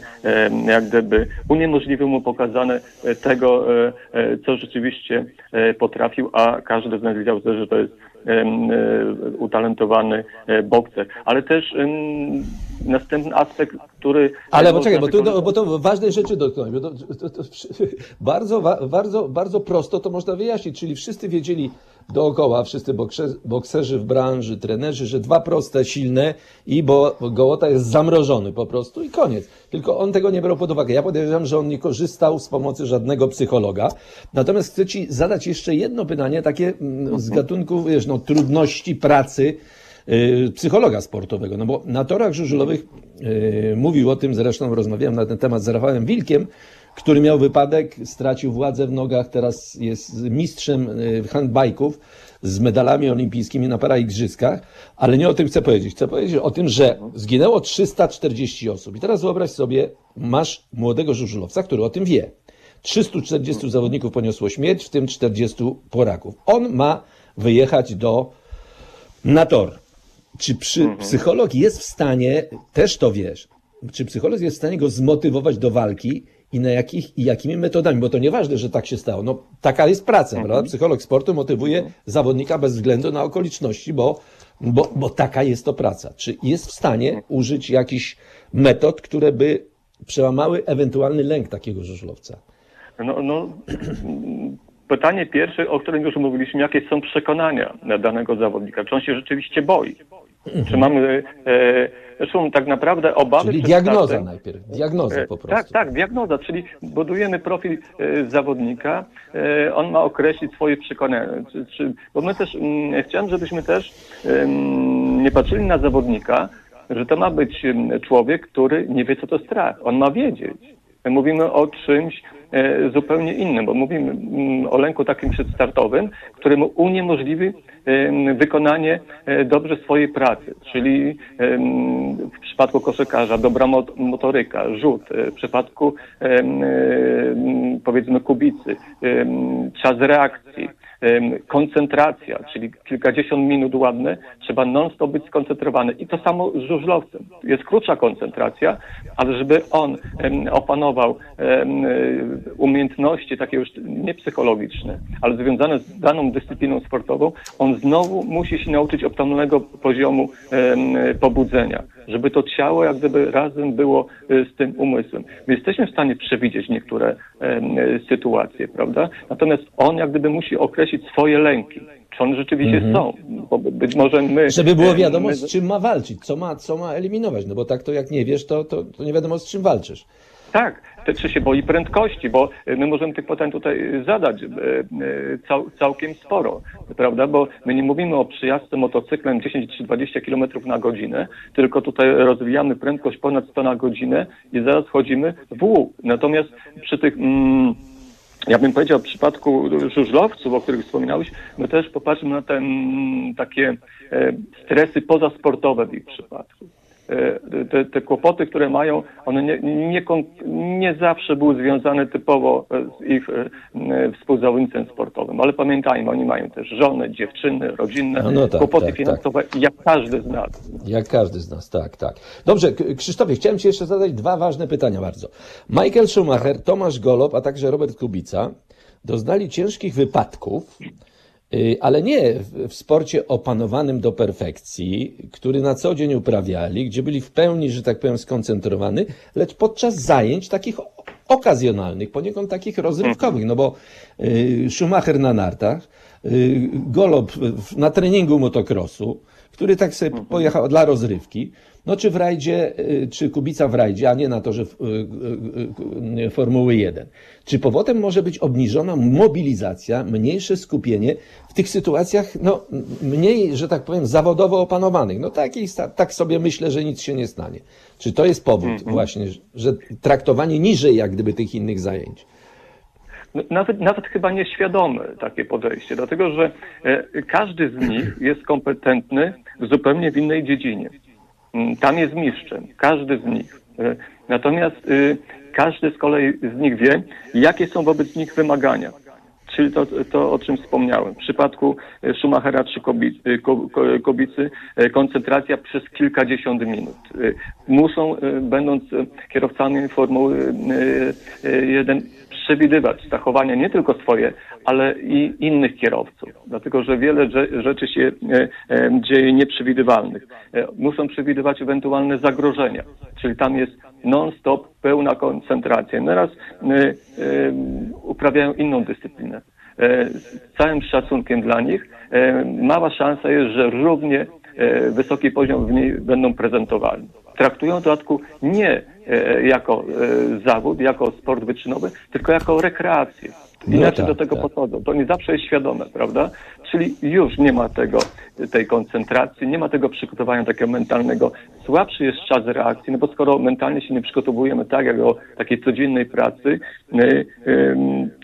jak gdyby uniemożliwił mu pokazane tego, co rzeczywiście potrafił, a każdy z nas wiedział, że to jest e, utalentowany e, bokser. Ale też następny aspekt, który... Ale poczekaj, bo, tu, bo to ważnej rzeczy to, bardzo, bardzo, bardzo prosto to można wyjaśnić. Czyli wszyscy wiedzieli dookoła, wszyscy bokse- bokserzy w branży, trenerzy, że dwa proste, silne i bo Gołota jest zamrożony po prostu i koniec. Tylko on tego nie brał pod uwagę. Ja podejrzewam, że on nie korzystał z pomocy żadnego psychologa. Natomiast chcę Ci zadać jeszcze jedno pytanie, takie mm, z gatunku, wiesz, no, trudności pracy y, psychologa sportowego. No bo na torach żużlowych y, mówił o tym, zresztą rozmawiałem na ten temat z Rafałem Wilkiem, który miał wypadek, stracił władzę w nogach, teraz jest mistrzem y, handbajków z medalami olimpijskimi na paraigrzyskach, ale nie o tym chcę powiedzieć. Chcę powiedzieć o tym, że zginęło 340 osób. I teraz wyobraź sobie, masz młodego żużlowca, który o tym wie. 340 zawodników poniosło śmierć, w tym 40 poraków. On ma wyjechać do na tor. Czy przy, psycholog jest w stanie, też to wiesz, czy psycholog jest w stanie go zmotywować do walki i na jakich i jakimi metodami? Bo to nieważne, że tak się stało. No, taka jest praca, prawda? Psycholog sportu motywuje zawodnika bez względu na okoliczności, bo, bo, bo taka jest to praca. Czy jest w stanie użyć jakichś metod, które by przełamały ewentualny lęk takiego żużlowca? No, no, pytanie pierwsze, o którym już mówiliśmy, jakie są przekonania danego zawodnika? Czy on się rzeczywiście boi? Czy mamy, e, zresztą tak naprawdę obawy... Czyli diagnoza startem- najpierw. Diagnoza po prostu. Tak, tak, diagnoza, czyli budujemy profil e, zawodnika, e, on ma określić swoje przekonania. Bo my też, mm, chciałem, żebyśmy też nie patrzyli na zawodnika, że to ma być człowiek, który nie wie, co to strach. On ma wiedzieć. My mówimy o czymś e, zupełnie innym, bo mówimy mm, o lęku takim przedstartowym, który mu uniemożliwi em, wykonanie e, dobrze swojej pracy, czyli w przypadku koszykarza dobra mot- motoryka, rzut, e, w przypadku powiedzmy kubicy, czas reakcji, koncentracja, czyli kilkadziesiąt minut ładne, trzeba non-stop być skoncentrowany. I to samo z żużlowcem. Jest krótsza koncentracja, ale żeby on opanował umiejętności takie już nie psychologiczne, ale związane z daną dyscypliną sportową, on znowu musi się nauczyć optymalnego poziomu pobudzenia, żeby to ciało jak gdyby razem było e, z tym umysłem. My jesteśmy w stanie przewidzieć niektóre sytuacje, prawda? Natomiast on jak gdyby musi określić swoje lęki. Czy one rzeczywiście są? Bo by- być może my... Mhm. Żeby było wiadomo, my- z czym ma walczyć, co ma, co ma eliminować. No bo tak to jak nie wiesz, to, to, to nie wiadomo, z czym walczysz. Tak, te, czy się boi prędkości, bo y, my możemy tych pytań tutaj zadać y, y, cał, całkiem sporo, prawda? Bo my nie mówimy o przyjazdce motocyklem 10 czy 20 km na godzinę, tylko tutaj rozwijamy prędkość ponad 100 na godzinę i zaraz wchodzimy w łuk. Natomiast przy tych... Mm, ja bym powiedział, w przypadku żużlowców, o których wspominałeś, my też popatrzmy na te mm, takie e, stresy pozasportowe w ich przypadku. E, Te, te kłopoty, które mają, one nie, nie, nie zawsze były związane typowo e, z ich e, współzawodnictwem sportowym, ale pamiętajmy, oni mają też żony, dziewczyny, rodzinne, No, no tak, kłopoty tak, tak. finansowe, jak każdy z nas. Jak każdy z nas, tak, tak. Dobrze, Krzysztofie, chciałem Ci jeszcze zadać dwa ważne pytania bardzo. Michael Schumacher, Tomasz Golob, a także Robert Kubica doznali ciężkich wypadków, y, ale nie w- sporcie opanowanym do perfekcji, który na co dzień uprawiali, gdzie byli w pełni, że tak powiem, skoncentrowani, lecz podczas zajęć takich okazjonalnych, poniekąd takich rozrywkowych, no bo y, Schumacher na nartach, y, Golob na treningu motocrossu, który tak sobie pojechał dla rozrywki, no czy w rajdzie, y, czy Kubica w rajdzie, a nie na torze w- y, y, Formuły 1. Czy powodem może być obniżona mobilizacja, mniejsze skupienie w tych sytuacjach, no mniej, że tak powiem, zawodowo opanowanych? No sta- tak sobie myślę, że nic się nie stanie. Czy to jest powód właśnie, że traktowanie niżej jak gdyby tych innych zajęć? No, Nawet, nawet chyba nieświadome takie podejście, dlatego że e, każdy z nich jest kompetentny zupełnie w innej dziedzinie. Mm, Tam jest mistrzem, każdy z nich. E, Natomiast y, każdy z kolei z nich wie, jakie są wobec nich wymagania. Czyli to, to, o czym wspomniałem. W przypadku e, Schumachera czy e, Ko- Ko- Kobicy e, koncentracja przez kilkadziesiąt minut. Muszą, będąc kierowcami Formuły 1, przewidywać zachowania nie tylko swoje, ale i innych kierowców, dlatego że wiele rze- rzeczy się e, e, dzieje nieprzewidywalnych. E, muszą przewidywać ewentualne zagrożenia, czyli tam jest non-stop pełna koncentracja. Nieraz e, uprawiają inną dyscyplinę. Z całym szacunkiem dla nich, mała szansa jest, że równie wysoki poziom w niej będą prezentowali. Traktują w dodatku nie jako e, zawód, jako sport wyczynowy, tylko jako rekreację. No Inaczej tak, do tego tak. podchodzą. To nie zawsze jest świadome, prawda? Czyli już nie ma tego, tej koncentracji, nie ma tego przygotowania takiego mentalnego. Słabszy jest czas reakcji, no bo skoro mentalnie się nie przygotowujemy tak, jak do takiej codziennej pracy, y,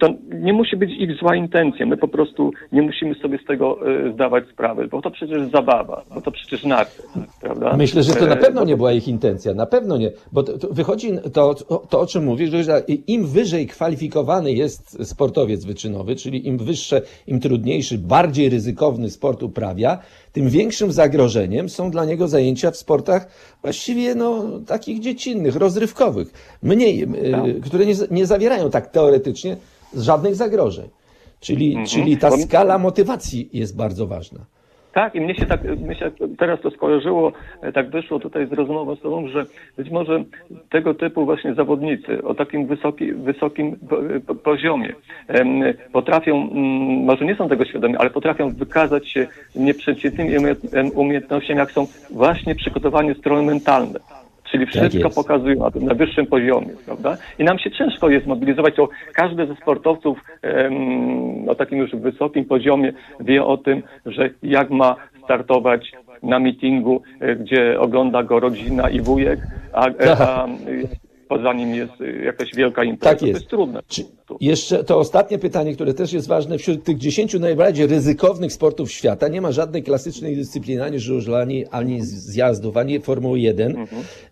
to nie musi być ich zła intencja. My po prostu nie musimy sobie z tego y, zdawać sprawy, bo to przecież zabawa, bo to przecież narty, prawda? Myślę, że to na E, pewno nie była ich intencja, na pewno nie, bo to, to wychodzi to, to, o czym mówisz, że im wyżej kwalifikowany jest sportowiec wyczynowy, czyli im wyższe, im trudniejszy, bardziej ryzykowny sport uprawia, tym większym zagrożeniem są dla niego zajęcia w sportach właściwie no, takich dziecinnych, rozrywkowych, mniej, y, które nie, nie zawierają tak teoretycznie żadnych zagrożeń. Czyli, czyli ta skala motywacji jest bardzo ważna. Tak, i mnie się tak, mnie się teraz to skojarzyło, e, tak wyszło tutaj z rozmową z tobą, że być może tego typu właśnie zawodnicy o takim wysoki, wysokim po- po- poziomie potrafią, mm, może nie są tego świadomi, ale potrafią wykazać się nieprzeciętnymi umiejętnościami, jak są właśnie przygotowani strony mentalne. Czyli wszystko jest. pokazują na tym najwyższym poziomie, prawda? I nam się ciężko jest mobilizować, to każdy ze sportowców em, o takim już wysokim poziomie wie o tym, że jak ma startować na mitingu, e, gdzie ogląda go rodzina i wujek, a, e, a e, poza nim jest e, jakaś wielka impreza. Tak jest. To jest trudne. Czy jeszcze to ostatnie pytanie, które też jest ważne. Wśród tych 10 najbardziej ryzykownych sportów świata nie ma żadnej klasycznej dyscypliny, ani żużlani, ani zjazdów, ani Formuły 1.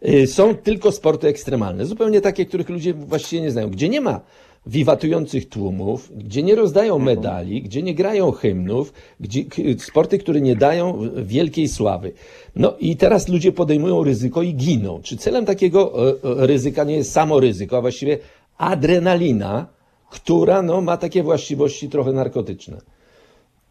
Y, Są tylko sporty ekstremalne, zupełnie takie, których ludzie właściwie nie znają, gdzie nie ma wiwatujących tłumów, gdzie nie rozdają medali, gdzie nie grają hymnów, gdzie, sporty, które nie dają wielkiej sławy. No i teraz ludzie podejmują ryzyko i giną. Czy celem takiego e, e, ryzyka nie jest samo ryzyko, a właściwie adrenalina, która no, ma takie właściwości trochę narkotyczne?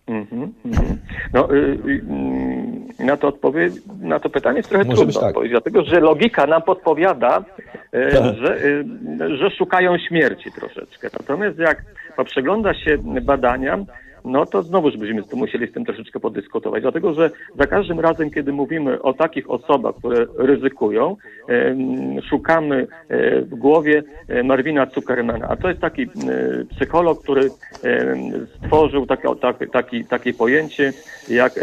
Mhm, mhm. No, y, y, mm, na to odpowiedź, na to pytanie jest trochę Może trudno tak. odpowiedzieć, dlatego że logika nam podpowiada, y, Tak. że, że szukają śmierci troszeczkę. Natomiast jak poprzegląda się badania, no to znowuż byśmy musieli z tym troszeczkę podyskutować, dlatego że za każdym razem, kiedy mówimy o takich osobach, które ryzykują, szukamy e, w głowie e, Marvina Zuckermana, a to jest taki e, psycholog, który stworzył takie, tak, taki, takie pojęcie jak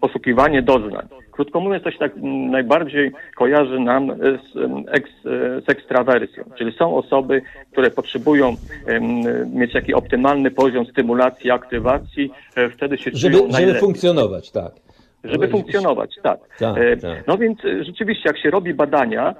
poszukiwanie doznań. Krótko mówiąc, to się tak najbardziej kojarzy nam z, z ekstrawersją, czyli są osoby, które potrzebują mieć taki optymalny poziom stymulacji, aktywacji, e, wtedy się Żeby, czują żeby najlepiej. funkcjonować, tak. Żeby funkcjonować, tak. Tak, E, tak. No więc e, rzeczywiście, jak się robi badania,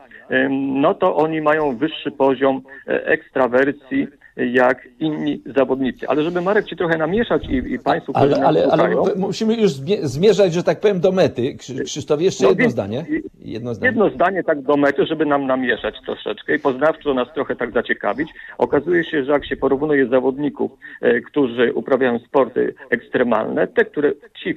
no to oni mają wyższy poziom ekstrawersji jak inni zawodnicy. Ale żeby Marek ci trochę namieszać i, i Państwu, Ale, ale, ale musimy już zmie- zmierzać, że tak powiem, do mety. Krzy- Krzysztof, jeszcze No jedno więc- zdanie. Jedno zdanie. Jedno zdanie tak do mety, żeby nam namieszać troszeczkę i poznawczo nas trochę tak zaciekawić. Okazuje się, że jak się porównuje zawodników, e, którzy uprawiają sporty ekstremalne, te, które ci,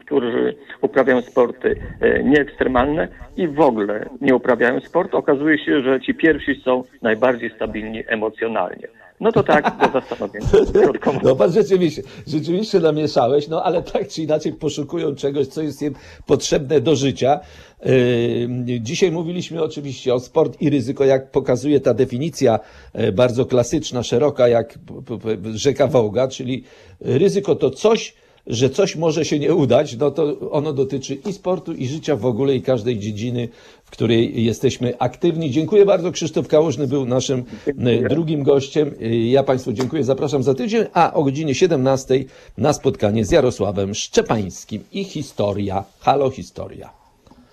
którzy uprawiają sporty e, nieekstremalne i w ogóle nie uprawiają sportu, okazuje się, że ci pierwsi są najbardziej stabilni emocjonalnie. No to tak. [laughs] Krótko mówiąc. No pan rzeczywiście, rzeczywiście namieszałeś, no ale tak czy inaczej poszukują czegoś, co jest im potrzebne do życia. Yy, Dzisiaj mówiliśmy oczywiście o sport i ryzyko, jak pokazuje ta definicja e, bardzo klasyczna, szeroka, jak rzeka Wołga, czyli ryzyko to coś, że coś może się nie udać, no to ono dotyczy i sportu, i życia w ogóle, i każdej dziedziny, w której jesteśmy aktywni. Dziękuję bardzo. Krzysztof Kałużny był naszym e, drugim gościem. E, Ja Państwu dziękuję, zapraszam za tydzień, a o godzinie 17 na spotkanie z Jarosławem Szczepańskim i historia. Halo Historia.